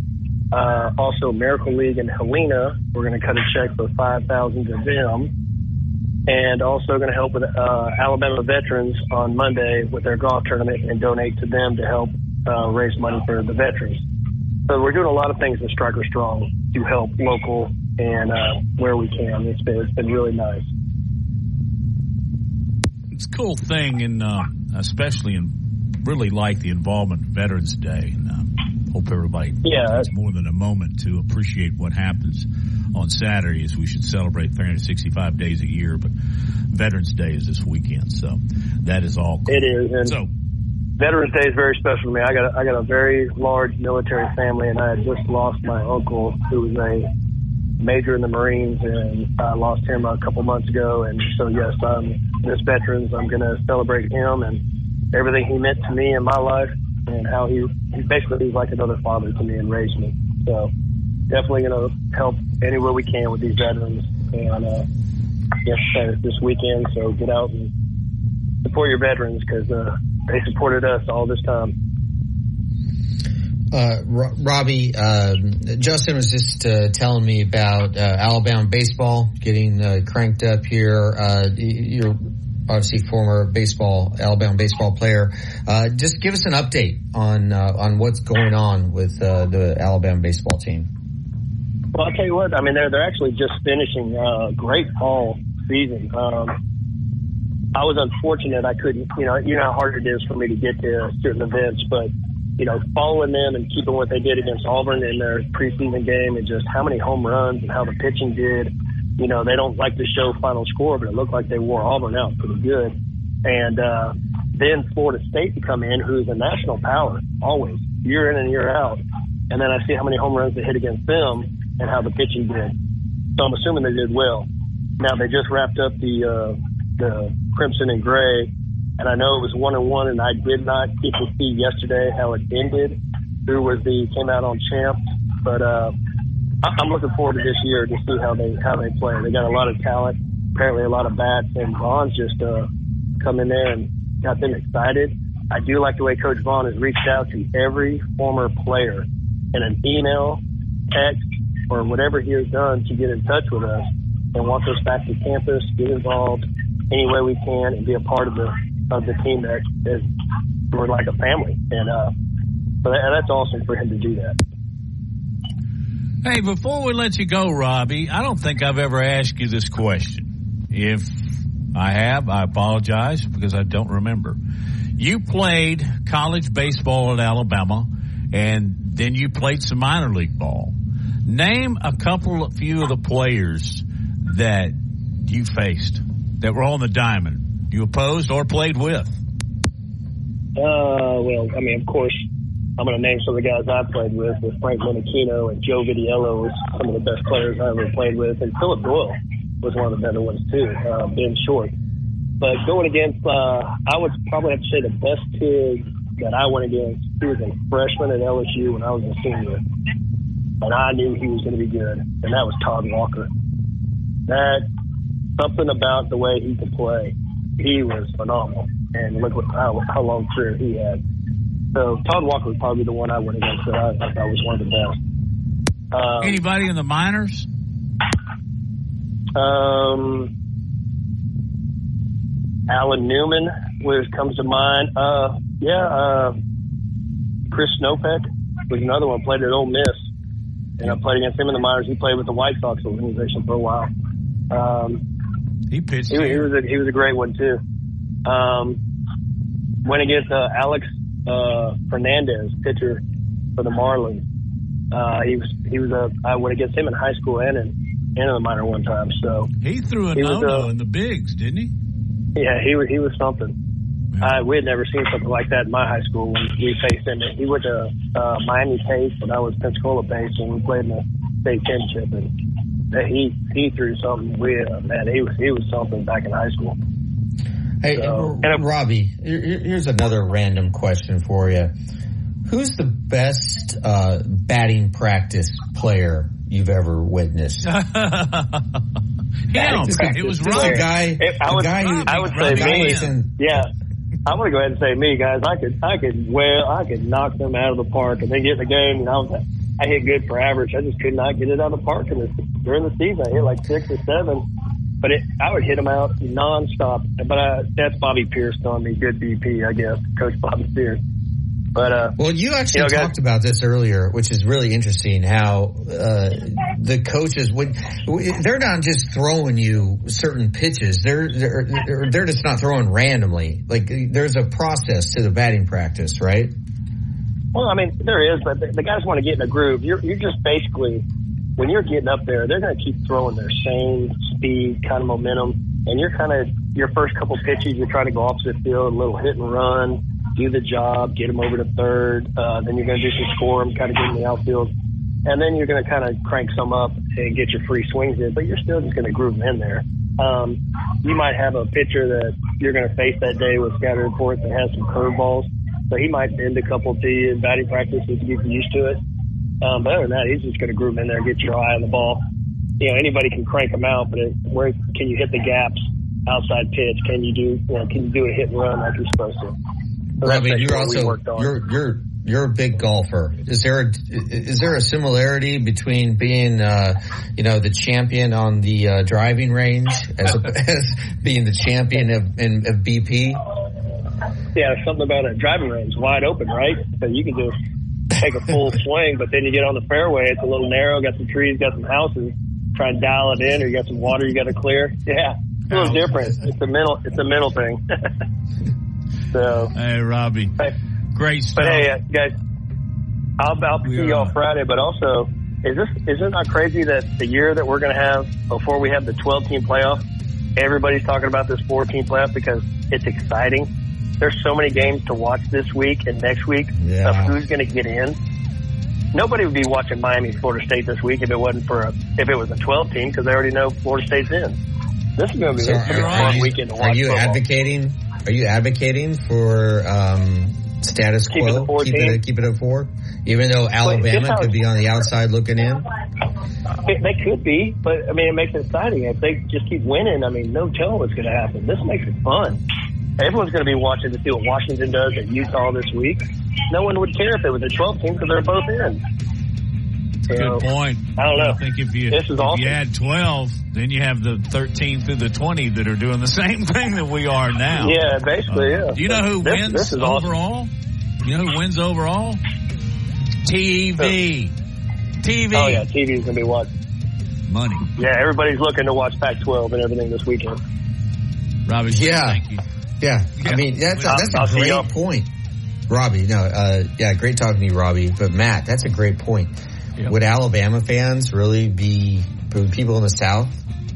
Uh, also, Miracle League in Helena, we're going to cut a check for five thousand to them, and also going to help with uh, Alabama veterans on Monday with their golf tournament and donate to them to help uh, raise money for the veterans. So we're doing a lot of things in Striker Strong to help local and uh, where we can. It's been it's been really nice. It's a cool thing, and uh, especially in really like the involvement of Veterans Day, and uh, hope everybody yeah has more than a moment to appreciate what happens on Saturday. As we should celebrate 365 days a year, but Veterans Day is this weekend, so that is all. Cool. It is, and so. Veterans Day is very special to me. I got a, I got a very large military family, and I had just lost my uncle, who was a major in the Marines, and I lost him a couple months ago. And so, yes, um, this veterans, I'm going to celebrate him and everything he meant to me in my life, and how he he basically was like another father to me and raised me. So, definitely going to help anywhere we can with these veterans. And uh, yes, uh, this weekend, so get out and support your veterans because uh, they supported us all this time. Uh, Robbie, uh, Justin was just uh, telling me about uh, Alabama baseball getting uh, cranked up here. Uh, you're obviously former baseball Alabama baseball player. just give us an update on on what's going on with the Alabama baseball team. Well, I'll tell you what. I mean, they're they're actually just finishing a great fall season. Um, I was unfortunate I couldn't. You know, you know how hard it is for me to get to certain events, but you know, following them and keeping what they did against Auburn in their preseason game and just how many home runs and how the pitching did. You know, they don't like to show final score, but it looked like they wore Auburn out pretty good. And uh, then Florida State to come in, who's a national power always. year in and year out. And then I see how many home runs they hit against them and how the pitching did. So I'm assuming they did well. Now they just wrapped up the uh, the Crimson and Gray, and I know it was one and one, and I did not get to see yesterday how it ended. Who was the came out on champ? But uh, I'm looking forward to this year to see how they how they play. They got a lot of talent, apparently a lot of bats, and Vaughn's just uh, come in there and got them excited. I do like the way Coach Vaughn has reached out to every former player in an email, text, or whatever he has done to get in touch with us and wants us back to campus, get involved any way we can, and be a part of the of the team that is we're like a family. And uh, but that's awesome for him to do that. Hey, before we let you go, Robbie, I don't think I've ever asked you this question. If I have, I apologize because I don't remember. You played college baseball at Alabama, and then you played some minor league ball. Name a couple, of few of the players that you faced that were on the diamond. You opposed or played with? Uh, well, I mean, of course, I'm going to name some of the guys I played with, with Frank Menechino and Joe Vitiello was some of the best players I ever played with, and Philip Doyle was one of the better ones too, uh, Ben Short. But going against, uh, I would probably have to say the best kid that I went against, he was a freshman at LSU when I was a senior. And I knew he was going to be good, and that was Todd Walker. That, something about the way he could play, he was phenomenal. And look what, how, how long career he had. So Todd Walker was probably the one I went against that I, thought was one of the best. Um, Anybody in the minors? Um, Alan Newman was comes to mind. Uh, yeah, uh, Chris Snopek was another one. Played at Ole Miss, and I played against him in the minors. He played with the White Sox organization for a while. Um, he pitched. He, he was a, he was a great one too. Um, went against uh, Alex uh, Fernandez, pitcher for the Marlins. Uh, he was he was a I went against him in high school and in and in the minor one time. So he threw a no no in the bigs, didn't he? Yeah, he was he was something. I, we had never seen something like that in my high school when we faced him. He went to uh, Miami Pace, and I was Pensacola Pace, and we played in the state championship. And he he threw something weird. Man, he was he was something back in high school. Hey, so, and Robbie, here's another random question for you. Who's the best uh, batting practice player you've ever witnessed? [LAUGHS] yeah, it was right. guy, if I would, guy who, I would say me. In, yeah, I'm gonna go ahead and say me, guys. I could, I could, well, I could knock them out of the park and then get in the game. And I was, I hit good for average. I just could not get it out of the park in this, during the season. I hit like six or seven but it, I would hit them out nonstop. But uh, that's Bobby Pierce telling me good BP, I guess, Coach Bobby Pierce. But uh, well, you actually you know, talked guys, about this earlier, which is really interesting. How uh, the coaches would they're not just throwing you certain pitches; they're they're they're just not throwing randomly. Like there's a process to the batting practice, right? Well, I mean, there is, but the, guys want to get in a groove. You're you're just basically when you're getting up there, they're going to keep throwing their same speed, kind of momentum, and you're kind of your first couple pitches, you're trying to go opposite field, a little hit and run, do the job, get them over to third. Uh, then you're going to do some score kind of get in the outfield, and then you're going to kind of crank some up and get your free swings in. But you're still just going to groove them in there. Um, you might have a pitcher that you're going to face that day with scouting reports that has some curveballs. So he might bend a couple to you in batting practice to get used to it. Um, but other than that, he's just going to groove in there, get your eye on the ball. You know, anybody can crank them out, but it, where can you hit the gaps outside pitch? Can you do, you know, can you do a hit and run like you're supposed to? So I mean, you're also you're you're you're a big golfer. Is there a, is there a similarity between being uh, you know the champion on the uh, driving range as, [LAUGHS] as being the champion of, in, of BP? Yeah, something about a driving range, wide open, right? So you can just take a full [LAUGHS] swing, but then you get on the fairway, it's a little narrow, got some trees, got some houses, try and dial it in, or you got some water you got to clear. Yeah, it's a little different. It's a mental, it's a mental thing. [LAUGHS] so, hey, Robbie, hey, great stuff. But hey, uh, guys, I'll, I'll see y'all Friday, but also, is this is it not crazy that the year that we're going to have before we have the 12 team playoff, everybody's talking about this 14 playoff because it's exciting. There's so many games to watch this week and next week Yeah. of who's going to get in. Nobody would be watching Miami, Florida State this week if it wasn't for a, if it was a 12 team because they already know Florida State's in. This is going to be So a fun you, weekend to watch are you football. advocating? Are you advocating for um, status Keep quo? four keep it keep it at four, even though Alabama could be on the outside looking in. It, they could be, but I mean, it makes it exciting. If they just keep winning, I mean, no telling what's going to happen. This makes it fun. Everyone's going to be watching to see what Washington does at Utah this week. No one would care if it was a 12 team because they're both in. You know, Good point. I don't know. I think if you This is if awesome. you add twelve, then you have the thirteen through the twenty that are doing the [LAUGHS] same thing that we are now. Yeah, basically, uh, yeah. Do you know who This- wins this is awesome. overall? You know who wins overall? TV. TV. Oh yeah, TV is going to be what? Money. Yeah, everybody's looking to watch Pac-12 and everything this weekend. Robbie. Yeah. Thank you. Yeah, I mean that's a, I'll- that's I'll a see great point, Robbie. No, uh, yeah, great talking to you, Robbie. But Matt, that's a great point. Yeah. Would Alabama fans really be would people in the South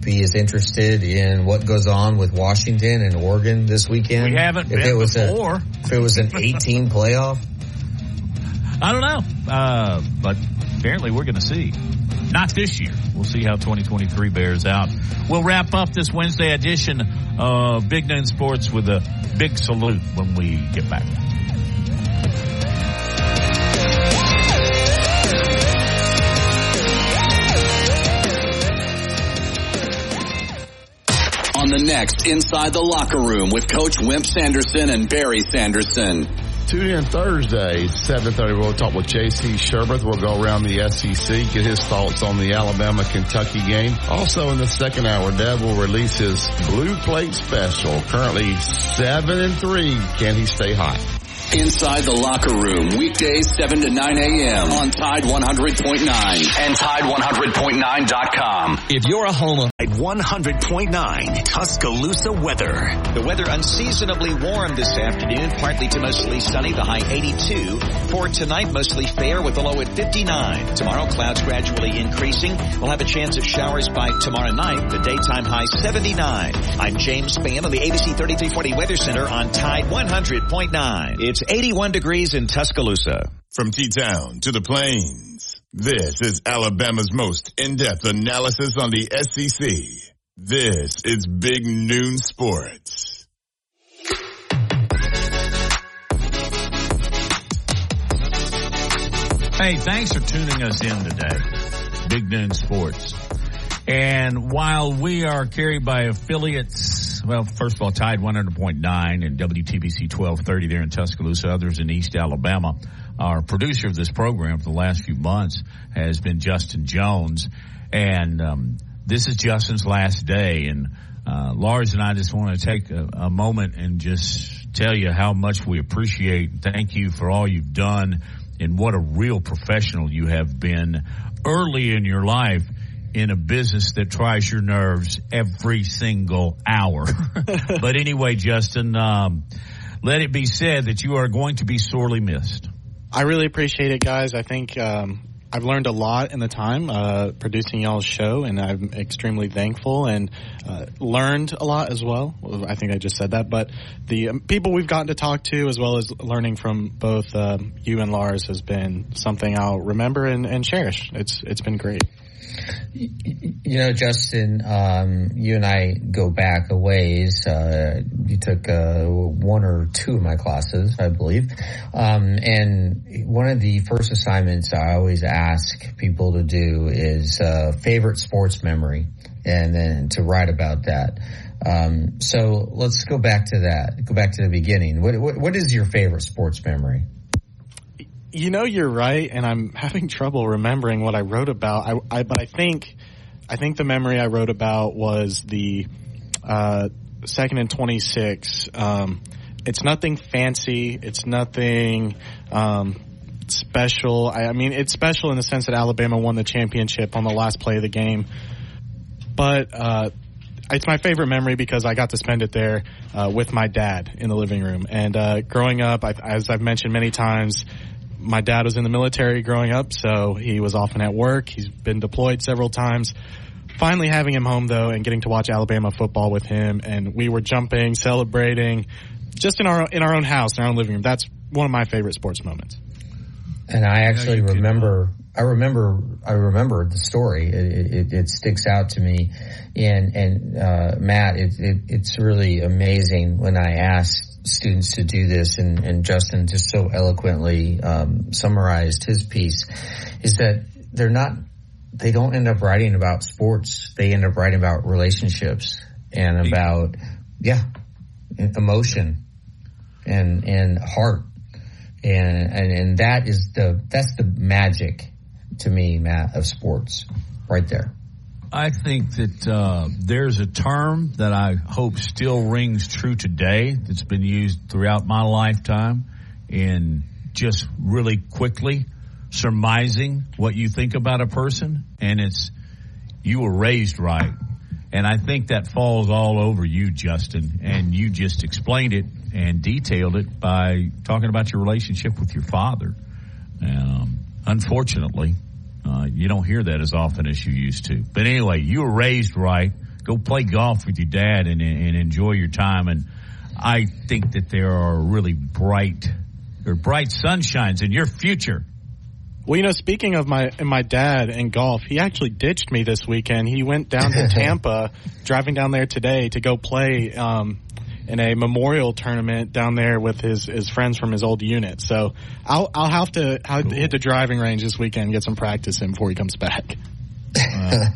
be as interested in what goes on with Washington and Oregon this weekend? We haven't if been it was before. A, if it was an 18 playoff. I don't know, uh, but apparently we're going to see. Not this year. We'll see how 2023 bears out. We'll wrap up this Wednesday edition of Big Noon Sports with a big salute when we get back. On the next Inside the Locker Room with Coach Wimp Sanderson and Barry Sanderson. Tune in Thursday, 7.30. We'll talk with J.C. Sherbert. We'll go around the SEC, get his thoughts on the Alabama-Kentucky game. Also in the second hour, Dad will release his Blue Plate Special. Currently 7 and 3. Can he stay hot? Inside the Locker Room, weekdays 7 to 9 a.m. on Tide 100.9 and Tide100.9.com. If you're a homeowner, At 100.9 Tuscaloosa weather. The weather unseasonably warm this afternoon, partly to mostly sunny, the high 82. For tonight, mostly fair with a low at 59. Tomorrow, clouds gradually increasing. We'll have a chance of showers by tomorrow night, the daytime high 79. I'm James Spann on the ABC 3340 Weather Center on Tide 100.9. It's 81 degrees in Tuscaloosa. From T-Town to the Plains, this is Alabama's most in-depth analysis on the SEC. This is Big Noon Sports. Hey, thanks for tuning us in today. Big Noon Sports. And while we are carried by affiliates, well, first of all, Tide 100.9 and WTBC 1230 there in Tuscaloosa, others in East Alabama. Our producer of this program for the last few months has been Justin Jones. And, um, this is Justin's last day. And, uh, Lars and I just want to take a, a moment and just tell you how much we appreciate and thank you for all you've done and what a real professional you have been early in your life in a business that tries your nerves every single hour. [LAUGHS] but anyway, Justin, um, let it be said that you are going to be sorely missed. I really appreciate it, guys. I think um, I've learned a lot in the time uh, producing y'all's show, and I'm extremely thankful and uh, learned a lot as well. I think I just said that, but the um, people we've gotten to talk to, as well as learning from both um, you and Lars, has been something I'll remember and, and cherish. It's it's been great. You know, Justin, um, you and I go back a ways. Uh, you took uh, one or two of my classes, I believe. Um, and one of the first assignments I always ask people to do is uh, favorite sports memory, and then to write about that. Um, so let's go back to that. Go back to the beginning. What, what, what is your favorite sports memory? You know, you're right, and I'm [LAUGHS] having trouble remembering what I wrote about. I, I but I think, I think the memory I wrote about was the uh, second and twenty six. Um, it's nothing fancy. It's nothing um, special. I, I mean, it's special in the sense that Alabama won the championship on the last play of the game, but. Uh, it's my favorite memory because I got to spend it there uh, with my dad in the living room. And uh, growing up, I, as I've mentioned many times, my dad was in the military growing up, so he was often at work. He's been deployed several times. Finally having him home though and getting to watch Alabama football with him and we were jumping, celebrating, just in our in our own house, in our own living room. That's one of my favorite sports moments. And I actually remember, I remember, I remember the story. It, it, it sticks out to me. And, and, uh, Matt, it, it, it's really amazing when I asked students to do this and, and Justin just so eloquently, um, summarized his piece is that they're not, they don't end up writing about sports. They end up writing about relationships and about, yeah, emotion and, and heart and, and and that is the that's the magic to me, Matt, of sports, right there. I think that uh, there's a term that I hope still rings true today. That's been used throughout my lifetime, in just really quickly surmising what you think about a person, and it's you were raised right. And I think that falls all over you, Justin. And you just explained it and detailed it by talking about your relationship with your father. Um, unfortunately, uh, you don't hear that as often as you used to. But anyway, you were raised right. Go play golf with your dad and, and enjoy your time. And I think that there are really bright, or bright sunshines in your future. Well, you know, speaking of my my dad and golf, he actually ditched me this weekend. He went down to [LAUGHS] Tampa, driving down there today to go play um, in a memorial tournament down there with his, his friends from his old unit. So I'll I'll have to I'll hit the driving range this weekend and get some practice in before he comes back. [LAUGHS] Uh,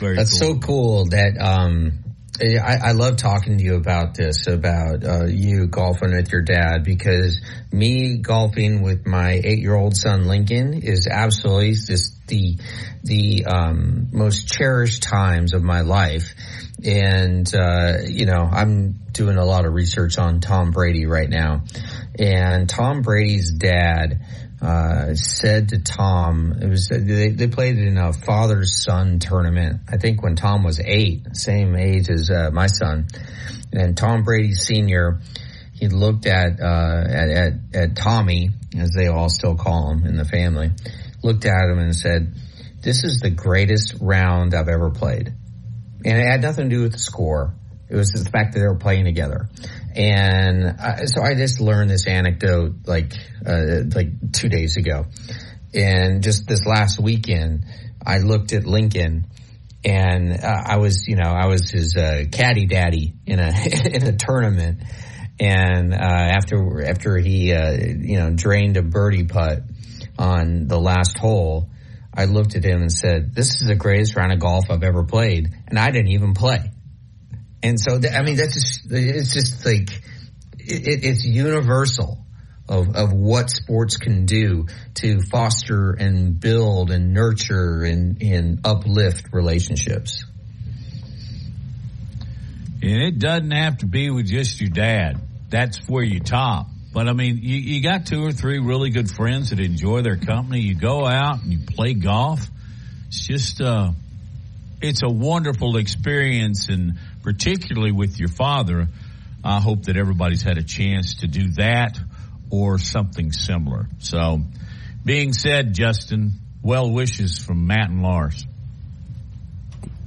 That's cool. so cool that um, I, I, love talking to you about this, about uh, you golfing with your dad, because me golfing with my eight-year-old son Lincoln is absolutely just the the um, most cherished times of my life. And uh, you know, I'm doing a lot of research on Tom Brady right now, and Tom Brady's dad uh, said to Tom, it was they, they played in a father son tournament. I think when Tom was eight, same age as uh, my son, and Tom Brady Senior, he looked at, uh, at at at Tommy, as they all still call him in the family, looked at him and said, "This is the greatest round I've ever played," and it had nothing to do with the score. It was the fact that they were playing together. And I, so I just learned this anecdote like, uh, like two days ago. And just this last weekend, I looked at Lincoln and uh, I was, you know, I was his uh, caddy daddy in a [LAUGHS] in a tournament, and uh, after after he, uh, you know, drained a birdie putt on the last hole, I looked at him and said, "This is the greatest round of golf I've ever played," and I didn't even play. And so, th- I mean, that's just, it's just like, it, it's universal of, of what sports can do to foster and build and nurture and, and uplift relationships. And it doesn't have to be with just your dad. That's where you top. But I mean, you, you got two or three really good friends that enjoy their company. You go out and you play golf. It's just, uh, it's a wonderful experience and particularly with your father, I hope that everybody's had a chance to do that or something similar. So, being said, Justin, well wishes from Matt and Lars.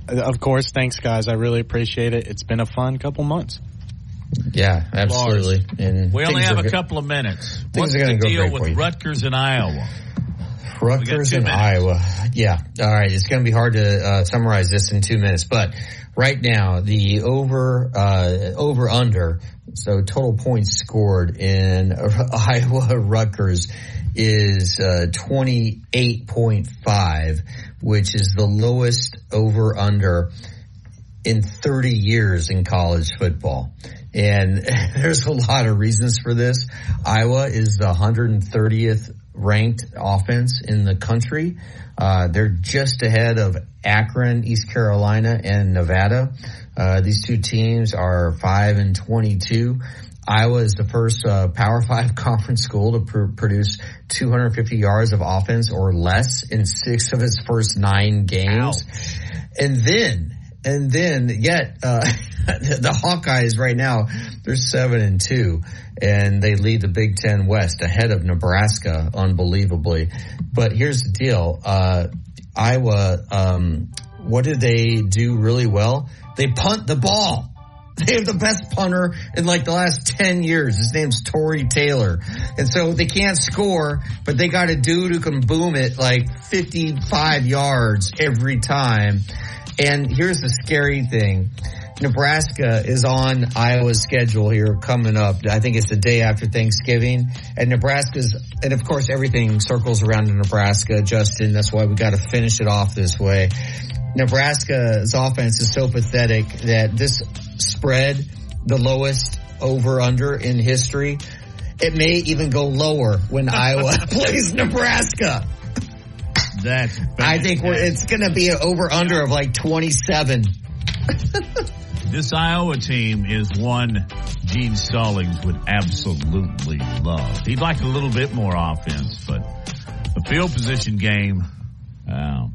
Of course, thanks, guys. I really appreciate it. It's been a fun couple months. Yeah, absolutely. Lars, and we only have a couple of minutes. What's the deal with Rutgers in Iowa? Rutgers and Iowa. Yeah. All right. It's going to be hard to uh, summarize this in two minutes, but right now the over uh, over under so total points scored in [LAUGHS] Iowa Rutgers is uh, 28.5 which is the lowest over under in 30 years in college football. And [LAUGHS] there's a lot of reasons for this. Iowa is the 130th ranked offense in the country uh, they're just ahead of Akron, East Carolina, and Nevada. Uh, these two teams are five and twenty-two. Iowa is the first uh, Power [LAUGHS] Five conference school to pr- produce 250 yards of offense or less in six of its first nine games. And then, and then, yet uh, [LAUGHS] the Hawkeyes right now they're seven and two, and they lead the Big Ten West ahead of Nebraska, unbelievably. But here's the deal: uh, Iowa, um, what did they do really well? They punt the ball. [LAUGHS] They have the best punter in like the last 10 years. His name's Tory Taylor. And so they can't score, but they got a dude who can boom it like 55 yards every time. And here's the scary thing. Nebraska is on Iowa's schedule here coming up. I think it's the day after Thanksgiving. And Nebraska's, and of course everything circles around Nebraska, Justin. That's why we got to finish it off this way. Nebraska's offense is so pathetic that this spread, the lowest over under in history, it may even go lower when Iowa [LAUGHS] plays Nebraska. That's I think we're, it's going to be an over under of like 27. [LAUGHS] This Iowa team is one Gene Stallings would absolutely love. He'd like a little bit more offense, but the field position game, uh,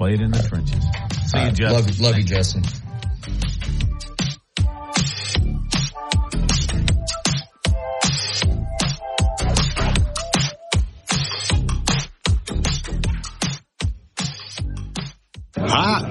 it in the trenches. See you, Justin. Love, love you, Justin. Hot